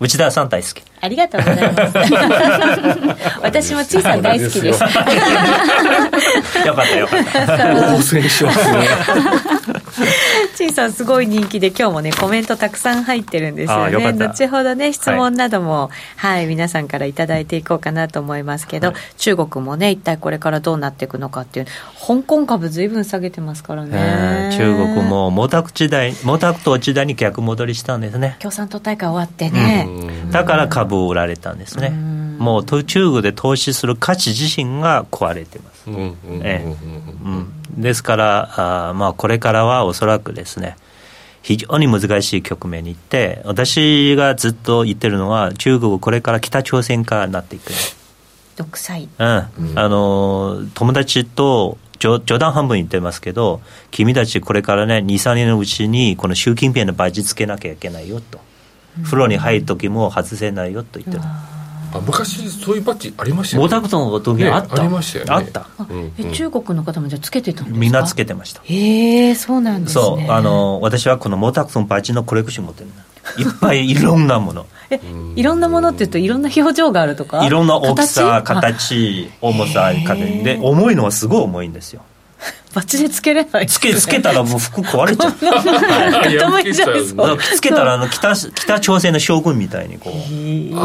内田さん大好き。ありがとうございます。私も小さん大好きです。[LAUGHS] よかったよかった応戦しますね [LAUGHS] 陳さんすごい人気で今日もねコメントたくさん入ってるんですよね。後ほどね質問なども、はい、はい、皆さんから頂いていこうかなと思いますけど、はい、中国もね一体これからどうなっていくのかっていう香港株ずいぶん下げてますからね。中国も毛沢時代毛沢東時代に逆戻りしたんですね。共産党大会終わってねだから株を売られたんですね。もう中国で投資する価値自身が壊れてます、ですからあ、まあ、これからはおそらくですね非常に難しい局面に行って私がずっと言ってるのは中国これから北朝鮮化になっていく独裁、うん、あの友達と冗談半分言ってますけど君たちこれからね23年のうちにこの習近平のバッジつけなきゃいけないよと、風呂に入る時も外せないよと言ってる。あ昔そういうバッジありましたよね。毛沢東の時あった、ね、ありましたよね。あった。うんえ中国の方もじゃつけてたんですか？みんなつけてました。へえそうなんですね。そうあの私はこの毛沢東バッジのコレクション持ってる [LAUGHS] いっぱいいろんなもの。えいろんなものっていうといろんな表情があるとか？いろんな大きさ形？重さ形で重いのはすごい重いんですよ。[LAUGHS] バッチでつけれない、つけつけたらもう服壊れちゃう。[LAUGHS] つけたらあの北北朝鮮の将軍みたいにこう全こう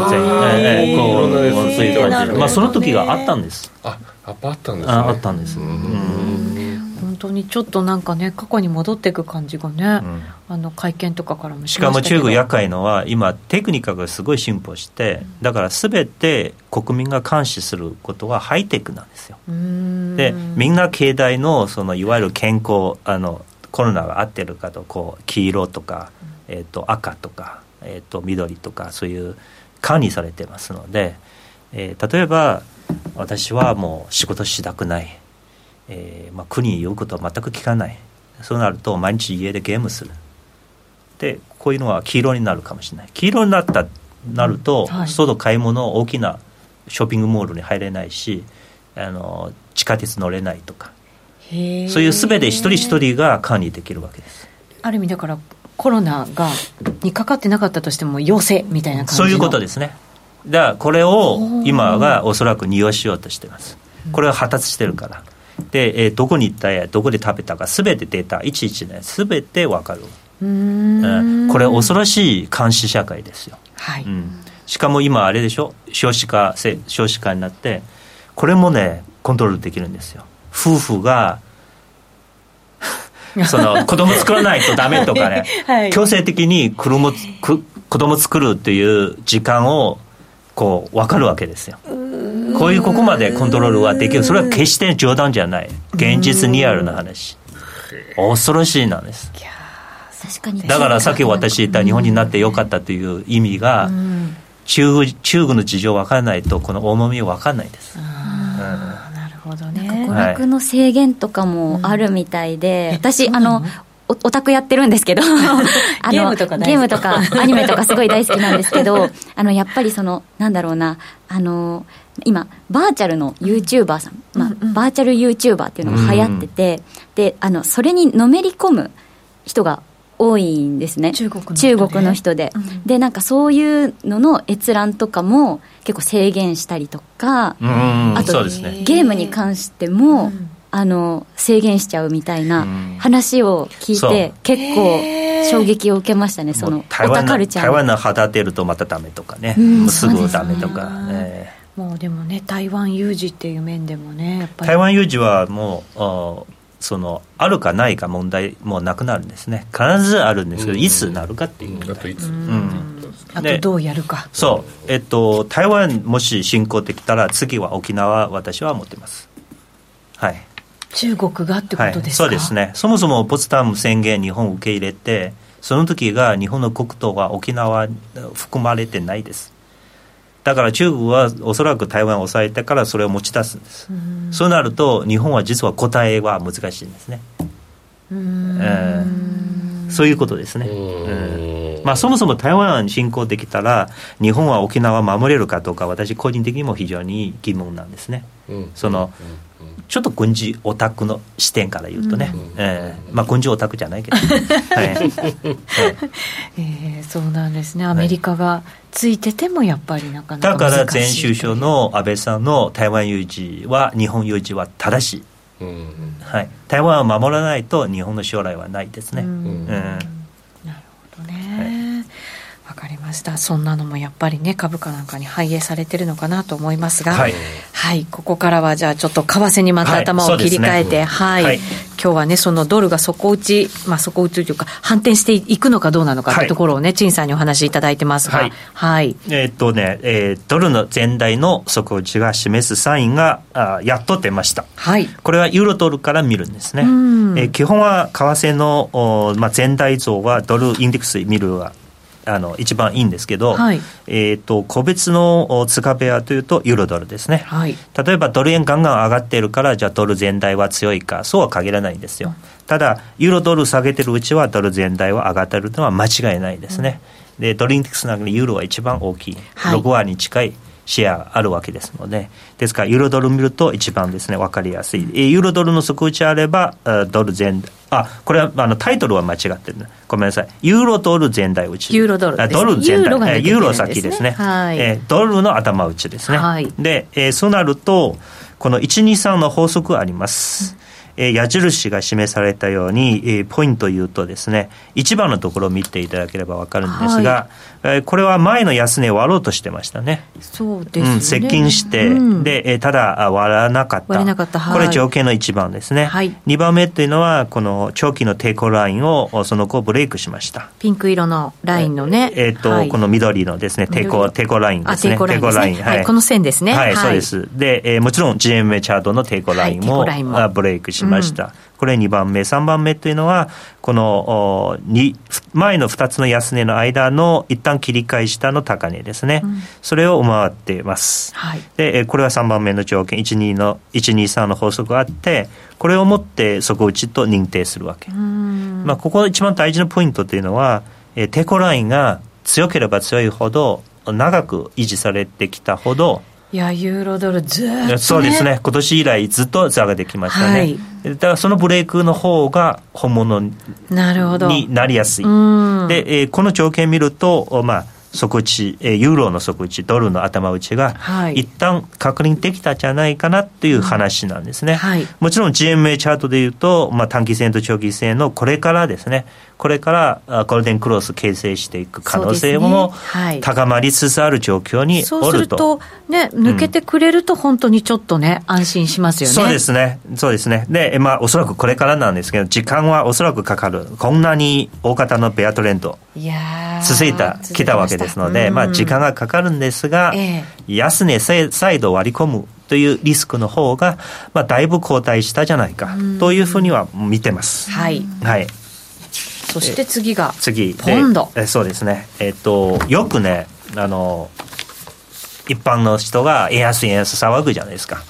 そういう感じまあその時があったんですああったんです、ね、あったんですうん当にちょっとなんかね過去に戻っていく感じがね、うん、あの会見とかからもしかも中国厄介のは今テクニカがすごい進歩して、だから全て国民が監視することはハイテクなんですよ。でみんな携帯のそのいわゆる健康あのコロナが合ってるかとこう黄色とか、えー、と赤とか、えー、と緑とかそういう管理されてますので、えー、例えば私はもう仕事したくないえーまあ、国に言うことは全く聞かない。そうなると毎日家でゲームする。でこういうのは黄色になるかもしれない。黄色になったなると、はい、外買い物大きなショッピングモールに入れないしあの地下鉄乗れないとか。そういうすべて一人一人が管理できるわけです。ある意味だからコロナがにかかってなかったとしても陽性みたいな感じそういうことですね。だからこれを今がおそらく利用しようとしてます。これは発達してるから、で、えー、どこに行ったやどこで食べたかすべてデータいちいちねすべて分かる。うん。これ恐ろしい監視社会ですよ、はい。うん、しかも今あれでしょ？少子化少子化になってこれもねコントロールできるんですよ。夫婦が [LAUGHS] その子供作らないとダメとかね、[LAUGHS] はい、強制的に子供子供作るっていう時間をこう分かるわけですよこういうここまでコントロールはできる。それは決して冗談じゃない。現実リアルな話。恐ろしいなんです。確かに。だからさっき私言った日本になってよかったという意味が中国中国の事情分からないとこの重み分からないです、なるほどね。娯楽の制限とかもあるみたいで、私あのオタクやってるんですけど [LAUGHS] あのゲームとかゲームとかアニメとかすごい大好きなんですけど [LAUGHS] あのやっぱりそのなんだろうなあの今バーチャルの YouTuber さん、まあ、バーチャル YouTuber っていうのが流行ってて、であのそれにのめり込む人が多いんですね。中国の人で。中国の人で、うん、でなんかそういうのの閲覧とかも結構制限したりとか、あと、ね、ゲームに関しても、うん、あの制限しちゃうみたいな話を聞いて、結構衝撃を受けましたね。その台湾の台湾の旗出るとまたダメとかね、うん、すぐダメとか、ね、もうでもね台湾有事っていう面でもねやっぱり。台湾有事はもうそのあるかないか問題もうなくなるんですね。必ずあるんですけど、いつなるかっていう問題、うん、あとどうやるか。そう。えっと台湾もし侵攻できたら次は沖縄私は持ってます。はい。中国がってことですか、はい、そうですね。そもそもポツダム宣言日本を受け入れてその時が日本の国土は沖縄含まれてないですだから中国はおそらく台湾を抑えてからそれを持ち出すんです、うそうなると日本は実は答えは難しいんですね。うん、えー、そういうことですね。うん。まあ、そもそも台湾侵攻できたら日本は沖縄守れるかどうか私個人的にも非常に疑問なんですね、うん、その、うんちょっと軍事オタクの視点から言うとね、うん、えー、まあ、軍事オタクじゃないけど、[LAUGHS] はい。えー、そうなんですね。アメリカがついててもやっぱりなかなかだから前首相の安倍さんの台湾有事は日本有事は正しい。はい、台湾を守らないと日本の将来はないですね。うん。なるほどね、はいわかりました。そんなのもやっぱりね株価なんかに反映されてるのかなと思いますが、はい、はい、ここからはじゃあちょっと為替にまた頭を切り替えて、はい、ねはい、今日はねそのドルが底打ちまあ底打ちというか反転していくのかどうなのかとい。うところをね、陳さんにお話しいただいてますが、はい、えー、っとね、えー、ドルの全体の底打ちが示すサインがあやっと出ました、はい、これはユーロドルから見るんですね、えー、基本は為替のお、まあ、全体像はドルインデックス見るはあの一番いいんですけど、はい、えーと、個別の通貨ペアというとユーロドルですね、はい、例えばドル円ガンガン上がっているからじゃあドル全体は強いかそうは限らないんですよ、ただユーロドル下げてるうちはドル全体は上がってるのは間違いないですね、うん、でドルインデックスの中でユーロは一番大きい、はい、6割に近いシェアあるわけですので、ですから、ユーロドル見ると一番ですね、分かりやすい。ユーロドルの底打ちあれば、ドル全、あ、これはあのタイトルは間違ってる、ね、ごめんなさい。ユーロドル全体打ち。ユーロドル、ね、ドル全体。ユーロユーロ先ですね。はい、えー、ドルの頭打ちですね。はい、で、えー、そうなると、この123の法則あります。うんえ矢印が示されたように、えポイントを言うとですね、一番のところを見ていただければ分かるんですが、はこれは前の安値を割ろうとしてましたね。そうですね。うん、接近して、うん、で、えただ割らなかった。割れなかった。はい、これ条件の一番ですね。はい、2番目っていうのは、この長期の抵抗ラインをその後ブレイクしました。ピンク色のラインのね。えっ、ー、と、はい、この緑のですね、抵抗、抵抗ラインですね。抵抗ライン、ね、はい。この線ですね。はい、そうです。で、えー、もちろん GMA チャートの抵抗ラインも,、はい、ブレイクしました。うんこれ2番目、3番目というのは、この前の2つの安値の間の一旦切り返したの高値ですね、うん、それを回っています、はい、でこれは3番目の条件。12の123の法則があってこれをもって底打ちと認定するわけ、まあ、ここ一番大事なポイントというのは、えー、テコラインが強ければ強いほど長く維持されてきたほどいやユーロドルずっと、ね、そうですね。今年以来ずっと下ができましたね、はい、だからそのブレイクの方が本物になりやすい。で、えー、この条件見るとまあ底打ち、えー、ユーロの底打ち、ドルの頭打ちが、はい、一旦確認できたんじゃないかなっていう話なんですね。はい、もちろん GMA チャートでいうと、まあ、短期線と長期線のこれからですね、これからゴールデンクロス形成していく可能性も高まりつつある状況におると。そうすると、ね、抜けてくれると本当にちょっとね、安心しますよね。そうですね。そうですね。で、まあ、おそらくこれからなんですけど、時間はおそらくかかる。こんなに大方のベアトレンド、続いた、来たわけですので、まあ、時間がかかるんですが、えー、安値再度割り込むというリスクの方が、まあ、だいぶ後退したじゃないかというふうには見てます。はい。はい。そして次が次。ポンド。えそうですね。えっ、とよくねあの一般の人が円安円安騒ぐじゃないですか。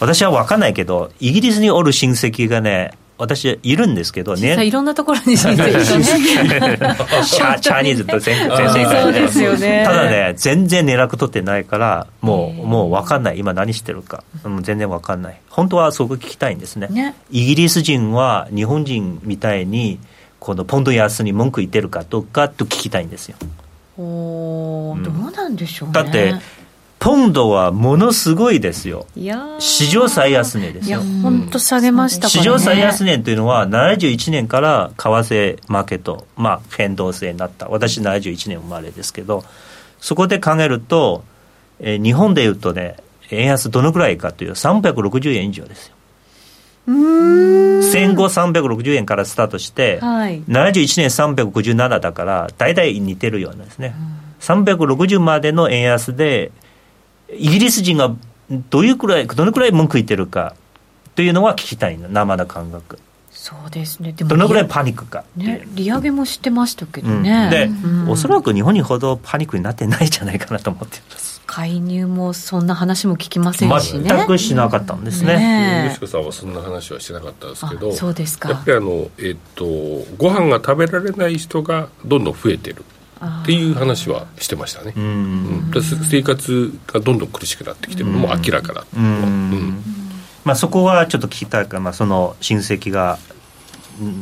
私は分かんないけどイギリスにおる親戚がね私いるんですけどね。いろんなところに親戚がね。[LAUGHS] チャチャニーズと先生がそうですよね。ただね、全然連絡取ってないから、もう、もう分かんない。今何してるか。もう全然分かんない。本当はそこ聞きたいんですね。ねイギリス人は日本人みたいに、このポンド安に文句言ってるかどうかと聞きたいんですよ。お、うん、どうなんでしょう、ね、だってポンドはものすごいですよ。史上最安値ですよ。本当下げました、ね、史上最安値というのは、71年から為替マーケット、まあ、変動制になった。私71年生まれですけど、そこで考えると、えー、日本でいうとね、円安どのくらいかというと、360円以上ですよ。戦後360円からスタートして、はい、71年357だから大体似てるようなですね、うん、360までの円安でイギリス人がどういうくらいどのくらい文句言ってるかというのは聞きたいの生の感覚。そうですね。でもどのぐらいパニックかね、利上げもしてましたけどね、うん、で、うん、おそらく日本にほどパニックになってないんじゃないかなと思っています。介入もそんな話も聞きませんしね。全くしなかったんですね。吉子、さんはそんな話はしなかったですけどそうですか。やっぱりあの、えー、っとご飯が食べられない人がどんどん増えてるっていう話はしてましたね、うん、生活がどんどん苦しくなってきてるのも明らかだと、うん。まあ、そこはちょっと聞きたいか、まあ、その親戚が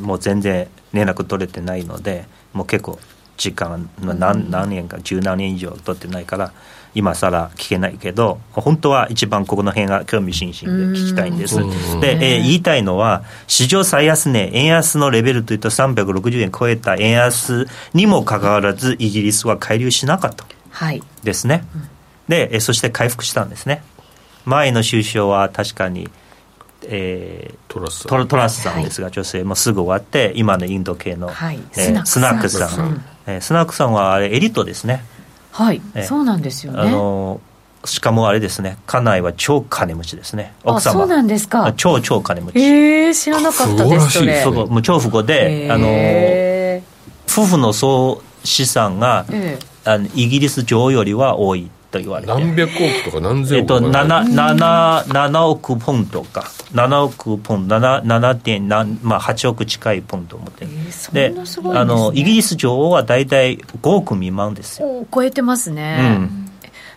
もう全然連絡取れてないのでもう結構時間何何年か十何年以上取ってないから今更聞けないけど本当は一番ここの辺が興味津々で聞きたいんです。で、えー、言いたいのは史上最安値円安のレベルというと360円超えた円安にもかかわらずイギリスは介入しなかった。ですね。はい、で、えそして回復したんですね。前の首相は確かにえー、トラストトラスさんですが、はい、女性もすぐ終わって今のインド系の、はい、えー、スナックさん、えー、スナックさんはあれエリートですねはい、えー、そうなんですよね。あのしかもあれですね。家内は超金持ちですね。奥様。そうなんですか。超超金持ち。ええー、知らなかったですそれ。そうもう超富豪で、あの夫婦の総資産が、えー、あのイギリス女王よりは多いと言われて。何百億とか何千億えっと 7, 7, 7億ポンドか。7億ポンド 7, 7点何、まあ、8億近いポンドを持ってる、えー、で、ね、あのイギリス女王は大体5億未満ですよ。超えてますね、うん。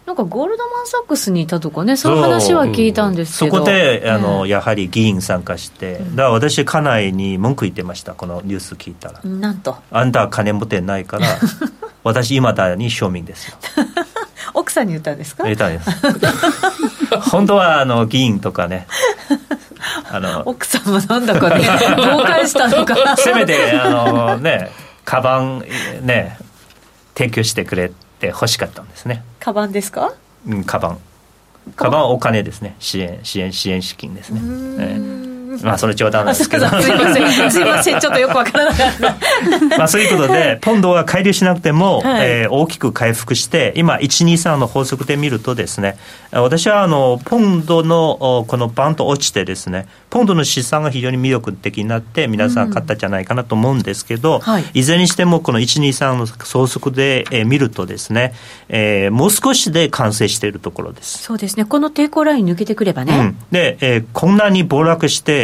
なんかゴールドマン・サックスにいたとかね、そういう話は聞いたんですけど。そこであの、やはり議員参加して、だから私、家内に文句言ってました、このニュース聞いたら。なんと。あんたは金持ってないから、[LAUGHS] 私、今だに庶民ですよ。奥さんに言ったんですか？言ったんです。本当はあの議員とかね。[LAUGHS] あの奥さんもなんだかね。[LAUGHS] 誤解したのかせめてあのねカバンね提供してくれて欲しかったんですね。カバンですか？うんカバン。カバン？お金ですね。支援支援支援資金ですね、えーまあそれ冗談なんですけど。すいません。すいません。ちょっとよくわからなかった。[LAUGHS] まあそういうことでポンドは改良しなくても、はい、えー、大きく回復して今123の法則で見るとですね私はあのポンドのこのバンと落ちてですねポンドの資産が非常に魅力的になって皆さん買ったんじゃないかなと思うんですけど、うんはい、いずれにしてもこの123の総則で、えー、見るとですね、えー、もう少しで完成しているところです。そうですね。この抵抗ライン抜けてくればね、うん、で、えー、こんなに暴落して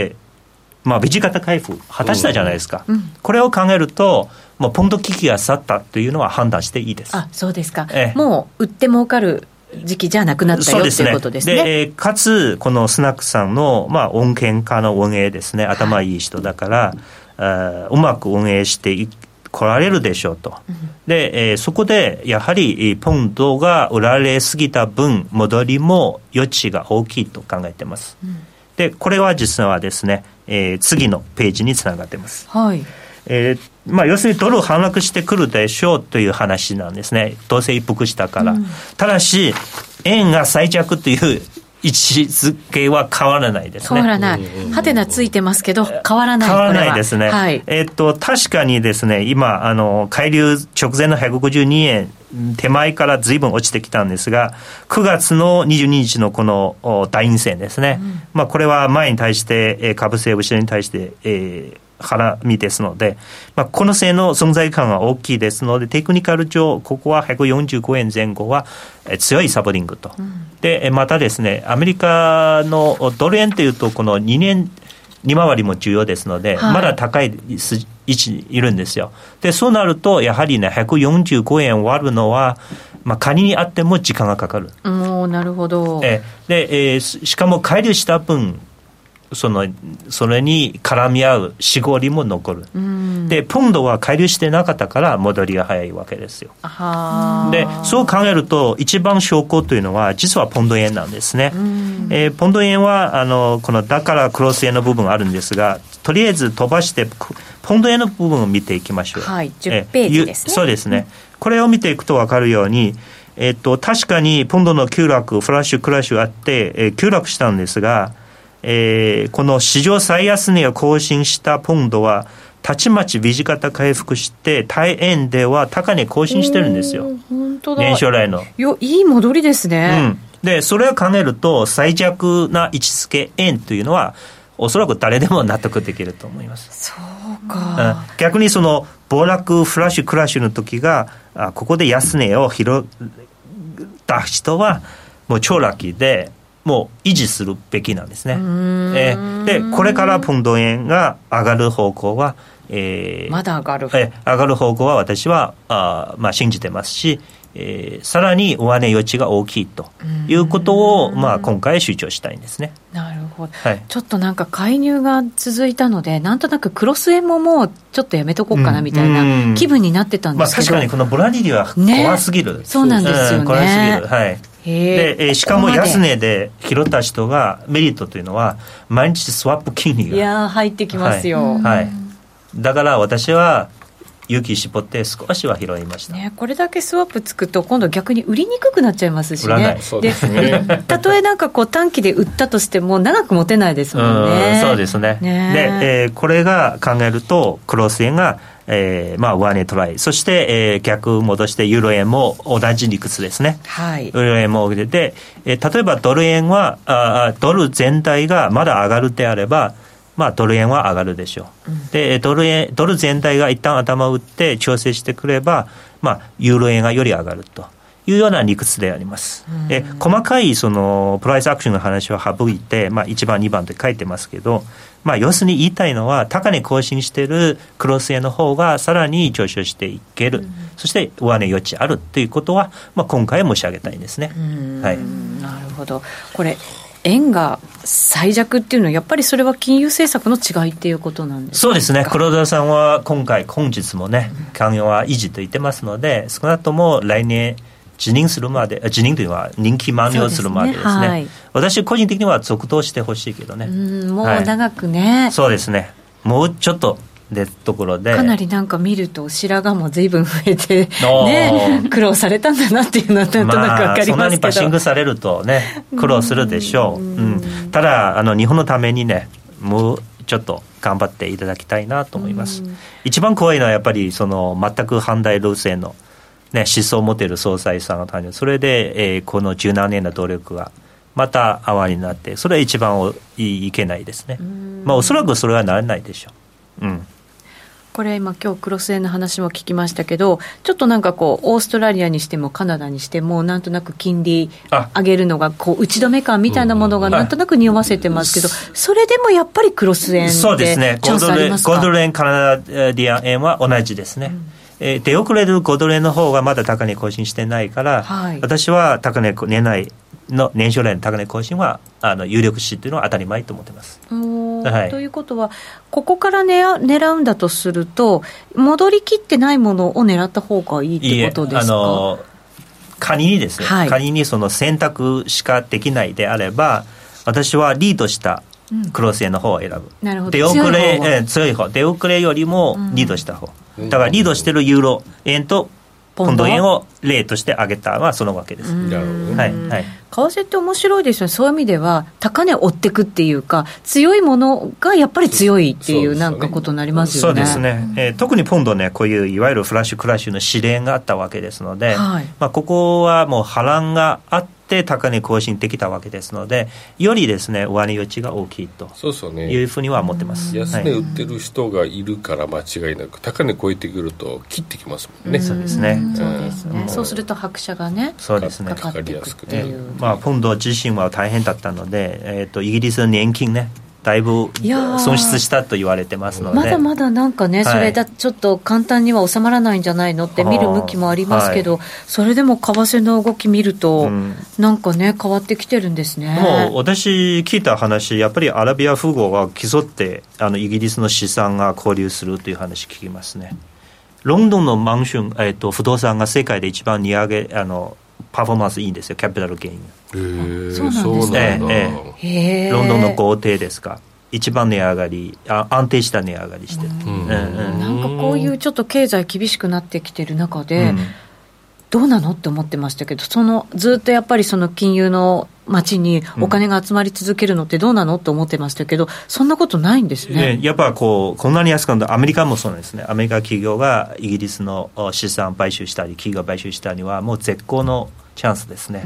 まあ、右肩回復果たしたじゃないですか、うん、これを考えると、もうポンド危機が去ったというのは判断していいです。あそうですか、ええ、もう売って儲かる時期じゃなくなったよと、ね、いうことですね。で、えかつ、このスナックさんの、まあ、恩恵家の運営ですね、頭いい人だから、はい、うまく運営して来られるでしょうと。うん、で、えー、そこで、やはり、ポンドが売られすぎた分、戻りも余地が大きいと考えてます。うん。でこれは実はですね、えー、次のページにつながってます。はいえーまあ、要するにドル反落してくるでしょうという話なんですね、どうせ一服したから。うん、ただし、円が最弱という位置づけは変わらないですね。変わらない。はてなついてますけど、変わらない。変わらないですね。はい、えっと、確かにですね、今、あの、海流直前の152円、手前からずいぶん落ちてきたんですが、9月の22日のこの大陰線ですね。うん、まあ、これは前に対して、株勢後ろに対して、えー、腹身ですので、まあ、この線の存在感は大きいですので、テクニカル上、ここは145円前後は強いサボリングと。うん、で、またですね、アメリカのドル円というと、この2年、利回りも重要ですので、はい、まだ高い位置にいるんですよ。で、そうなると、やはりね、145円割るのは、まあ、仮にあっても時間がかかる。おなるほど。えで、えー、しかも乖離した分、そのそれに絡み合うしごりも残る、でポンドは乖離してなかったから戻りが早いわけですよ。でそう考えると一番証拠というのは実はポンド円なんですね、えー、ポンド円はあのこのだからクロス円の部分があるんですがとりあえず飛ばしてポンド円の部分を見ていきましょう。はい10ページですね。そうですね、これを見ていくと分かるようにえっと、確かにポンドの急落、フラッシュ、クラッシュあって、えー、急落したんですが、えー、この史上最安値を更新したポンドは、たちまち右肩回復して、大円では高値更新してるんですよ。本当だ。年初来の。よ、いい戻りですね。うん。で、それを考えると、最弱な位置づけ円というのは、おそらく誰でも納得できると思います。そうか。うん、逆にその、暴落、フラッシュ、クラッシュの時が、あここで安値を拾った人は、もう超ラッキーで、もう維持するべきなんですね。えー、でこれからポンド円が上がる方向は、えー、まだ上がる、えー、上がる方向は私はあ、まあ、信じてますし、えー、さらに上値余地が大きいということを、まあ、今回主張したいんですね。なるほほど、はい、ちょっとなんか介入が続いたので、なんとなくクロス円ももうちょっとやめとこうかなみたいな気分になってたんですけど、まあ、確かにこのボラディリは怖すぎる、ね、そうなんですよね、怖すぎる、はいで、えしかも安値で拾った人がメリットというのは毎日スワップ金利がいや入ってきますよ、はい、はい、だから私は勇気絞って少しは拾いました、ね、これだけスワップつくと今度逆に売りにくくなっちゃいますしね。でね。[LAUGHS] たとえなんかこう短期で売ったとしても長く持てないですもんね。そうですね。ねで、えー、これが考えるとクロス円がえー、まあ、上値トライ。そして、えー、逆戻してユーロ円も同じ理屈ですね。はい。ユーロ円もで、えー、例えばドル円はあ、ドル全体がまだ上がるであれば、まあ、ドル円は上がるでしょう、うん、でドル円ドル全体が一旦頭を打って調整してくれば、まあ、ユーロ円がより上がるというような理屈であります。で細かいそのプライスアクションの話は省いて、まあ、1番、2番って書いてますけど、まあ、要するに言いたいのは、高値更新しているクロス円の方がさらに上昇していける、そして上値余地あるということは、まあ、今回申し上げたいんですね。はい、なるほど。これ円が最弱っていうのは、やっぱりそれは金融政策の違いっていうことなんですそうですね、黒田さんは今回、本日もね、関与は維持と言ってますので、少なくとも来年、辞任するまで、辞任というのは任期満了するまでですね、すね。はい、私、個人的には続投してほしいけどね。もう長くね、はい、そうですね、もうちょっとでところで。かなりなんか見ると白髪も随分増えて [LAUGHS] ね苦労されたんだなっていうのはなんとなく分かりますけど、まあ、そんなにパッシングされるとね苦労するでしょう、うん、ただあの日本のためにねもうちょっと頑張っていただきたいなと思います、一番怖いのはやっぱりその全く反対路線のね、思想を持っている総裁さんが誕生それで、えー、この17年の努力がまた泡になってそれは一番いいけないですね。まあおそらくそれはならないでしょう。うん。これ今今日クロス円の話も聞きましたけどちょっとなんかこうオーストラリアにしてもカナダにしてもなんとなく金利上げるのがこう打ち止め感みたいなものがなんとなく匂わせてますけど、それでもやっぱりクロス円そうですね。5ドル5ドル円カナダディア円は同じですね、うんえー、出遅れる5ドル円の方がまだ高値更新してないから、はい、私は高値年内の年初来の高値更新はあの有力視というのは当たり前と思ってます。はい、ということは、ここから狙狙うんだとすると、戻りきってないものを狙った方がいいってことですか？あの仮にですね、はい、仮にその選択しかできないであれば、私はリードしたクロス円の方を選ぶ。なるほど。出遅れ強い,、え強い方、出遅れよりもリードした方。だからリードしてるユーロ円とポンド円を例として挙げたのはそのわけです。なるほど、はいはい、為替って面白いですよね、そういう意味では、高値を追っていくっていうか、強いものがやっぱり強いっていう、なんかことになりますよね。そうですね、えー、特にポンドね、こういういわゆるフラッシュクラッシュの指令があったわけですので、はい、まあ、ここはもう波乱があって、って高値更新できたわけですので、よりですね上値余地が大きいというふうには思ってます、ね、安値売ってる人がいるから間違いなく、高値超えてくると切ってきますもんね。そうですね。そうですね。そうすると拍車がね、そうですね。かかりやすくて、まあポンド自身は大変だったので、えっ、ー、とイギリスの年金ね。だいぶ損失したと言われてますので。まだまだなんかね、それだちょっと簡単には収まらないんじゃないのって見る向きもありますけど、はい、それでも為替の動き見ると、うん、なんかね、変わってきてるんですね。もう私、聞いた話、やっぱりアラビア富豪が競ってあのイギリスの資産が交流するという話聞きますね。ロンドンのマンション、えーと、不動産が世界で一番利上げあのパフォーマンスいいんですよ、キャピタルゲイン。へそうなんですロンドンの豪邸ですか？一番値上がりあ安定した値上がりしてなんかこういうちょっと経済厳しくなってきてる中で、うん、どうなのって思ってましたけどそのずっとやっぱりその金融の街にお金が集まり続けるのってどうなのって思ってましたけど、そんなことないんですね。ねやっぱこう、こんなに安くなるアメリカもそうなんですね。アメリカ企業がイギリスの資産買収したり、企業買収したりは、もう絶好のチャンスですね。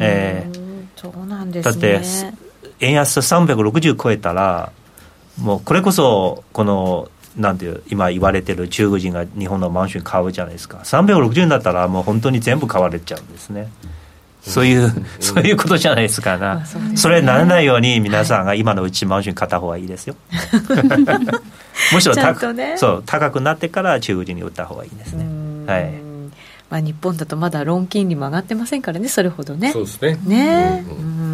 えー、そうなんですね。だって円安360超えたら、もうこれこそ、この、なんていう、今言われてる中国人が日本のマンション買うじゃないですか。360になったらもう本当に全部買われちゃうんですね。そういう、そういうことじゃないですかな。そね、それならないように皆さんが今のうちマンション買った方がいいですよ。[LAUGHS] むしろ高,、ね、そう高くなってから中国人に売った方がいいですね。はい。まあ日本だとまだローン金利も上がってませんからね、それほどね。そうですね。ね。うん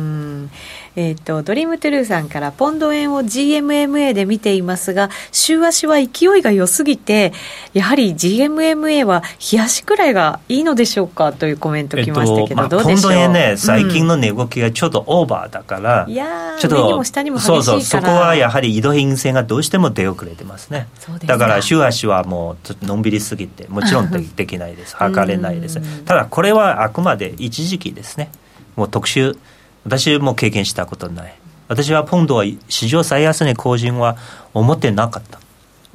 えっ、ー、とドリームトゥルーさんからポンド円を GMMA で見ていますが週足は勢いが良すぎてやはり GMMA は冷やしくらいがいいのでしょうかというコメント来ましたけど、えっとまあ、ポンド円ね最近の値動きがちょっとオーバーだから、うん、いやちょっと上にも下にも激しいから。そうそうそこはやはり移動平均線がどうしても出遅れてますね。だから週足はもうのんびりすぎてもちろん [LAUGHS] できないです。測れないです。ただこれはあくまで一時期ですね。もう特殊私も経験したことない。私はポンドは史上最安値更新は思ってなかった、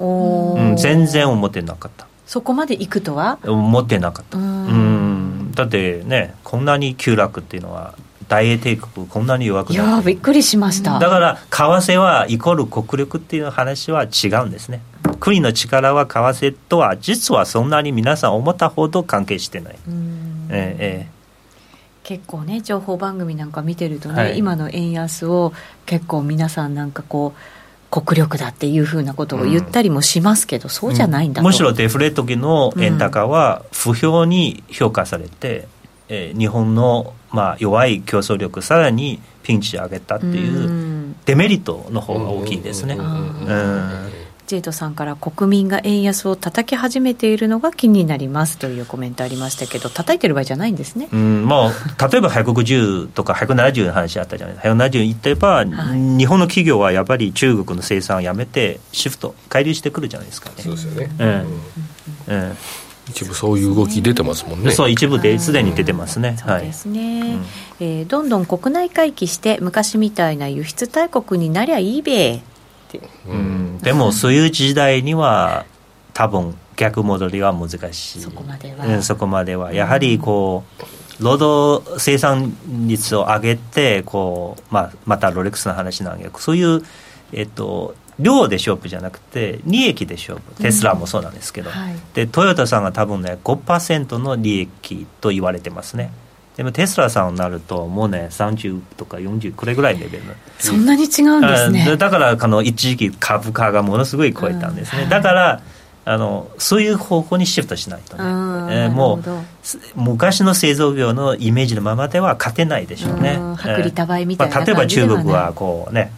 うん、全然思ってなかった。そこまでいくとは？思ってなかった。うん。だってねこんなに急落っていうのは大英帝国こんなに弱くないやびっくりしました。だから為替はイコール国力っていう話は違うんですね。国の力は為替とは実はそんなに皆さん思ったほど関係してない、えええ結構ね情報番組なんか見てるとね、はい、今の円安を結構皆さんなんかこう国力だっていうふうなことを言ったりもしますけど、うん、そうじゃないんだと、うん、むしろデフレ時の円高は不評に評価されて、うん、えー、日本のまあ弱い競争力さらにピンチ上げたっていうデメリットの方が大きいですね。うんジェイドさんから国民が円安を叩き始めているのが気になりますというコメントありましたけど叩いてる場合じゃないんですね、うん、もう例えば150とか170の話あったじゃないですか。170いってば、はい、日本の企業はやっぱり中国の生産をやめてシフト改良してくるじゃないですかね。そうですよね、うん、うん、一部そういう動き出てますもんね。そう一部ですでに出てますね。そうですね。はい、えー、どんどん国内回帰して昔みたいな輸出大国になりゃいいべ。うん、でもそういう時代には多分逆戻りは難しい。そこまでは、そこまでは。やはりこう労働生産率を上げてこう、まあ、またロレックスの話なんだけどそういう、えっと、量で勝負じゃなくて利益で勝負。テスラもそうなんですけど、うんはい、でトヨタさんが多分ね5%の利益と言われてますね。でもテスラさんになるともうね30とか40これぐらいレベル。そんなに違うんですね。だからあの一時期株価がものすごい超えたんですね、うん、だからあのそういう方向にシフトしないとね、えー、もう昔の製造業のイメージのままでは勝てないでしょうね。薄利多売みたいな、まあ、例えば中国はこうね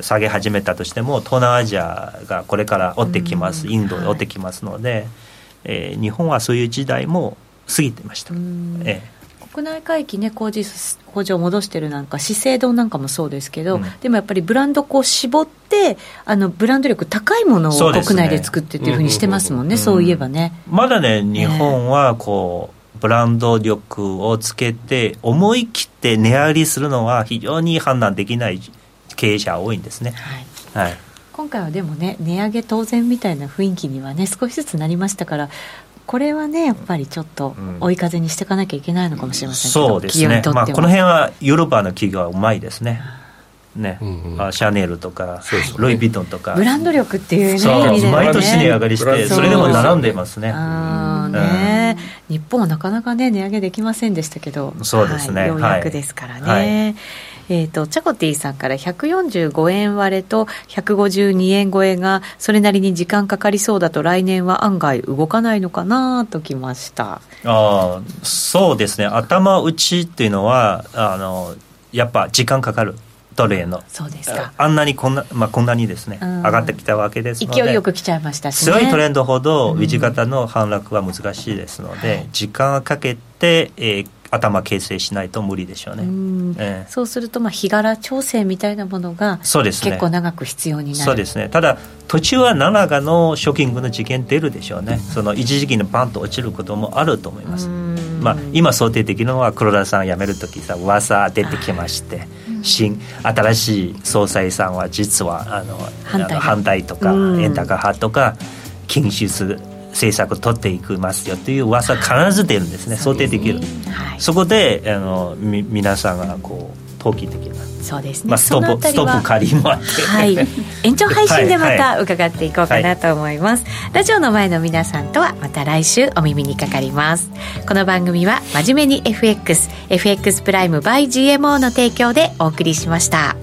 下げ始めたとしても東南アジアがこれから追ってきます、インドで追ってきますので、はい、えー、日本はそういう時代も過ぎてました、えー国内回帰ね工事工場を戻してるなんか資生堂なんかもそうですけど、うん、でもやっぱりブランドこう絞ってあのブランド力高いものを国内で作ってっていうふうにしてますもんね、そういえばね。まだね日本はこう、ブランド力をつけて思い切って値上がりするのは非常に判断できない経営者多いんですね。はい、はい。今回はでもね値上げ当然みたいな雰囲気にはね少しずつなりましたからこれはねやっぱりちょっと追い風にしていかなきゃいけないのかもしれませんけど、そうですね、まあ、この辺はヨーロッパの企業はうまいですね。ね、うんうん、シャネルとか、ロイ・ヴィトンとか、ブランド力っていうね、そう。毎年値上がりして、それでも並んでますね。あね、うん、日本はなかなかね、値上げできませんでしたけど、そうですね、はい、ようやくですからね。はいえーと、チャコティさんから145円割れと152円超えがそれなりに時間かかりそうだと来年は案外動かないのかなときました。あそうですね。頭打ちっていうのはあのやっぱ時間かかるドル円の。そうですか。あんなにこんな,、まあ、こんなにですね、上がってきたわけですので勢いよく来ちゃいましたし、ね、強いトレンドほど右肩の反落は難しいですので、うん、時間をかけて、えー、頭形成しないと無理でしょうね、うえー、そうするとまあ日柄調整みたいなものがそうです、ね、結構長く必要になる。そうですね。ただ途中は何らかのショッキングの事件出るでしょうね。その一時期のバンと落ちることもあると思います。まあ、今想定的なのは黒田さん辞める時さ噂出てきまして、新新しい総裁さんは実はあの反対とか円高派とか禁止する政策を取っていきますよという噂必ず出るんですね、想定できる、はい、そこであのみ皆さんがこう投機的なそうですね、まあ、ストップストップ借りもあって、はい、[LAUGHS] 延長配信でまた伺っていこうかなと思います、はい。はい、ラジオの前の皆さんとはまた来週お耳にかかります。この番組は真面目に FXFX プライム by GMO の提供でお送りしました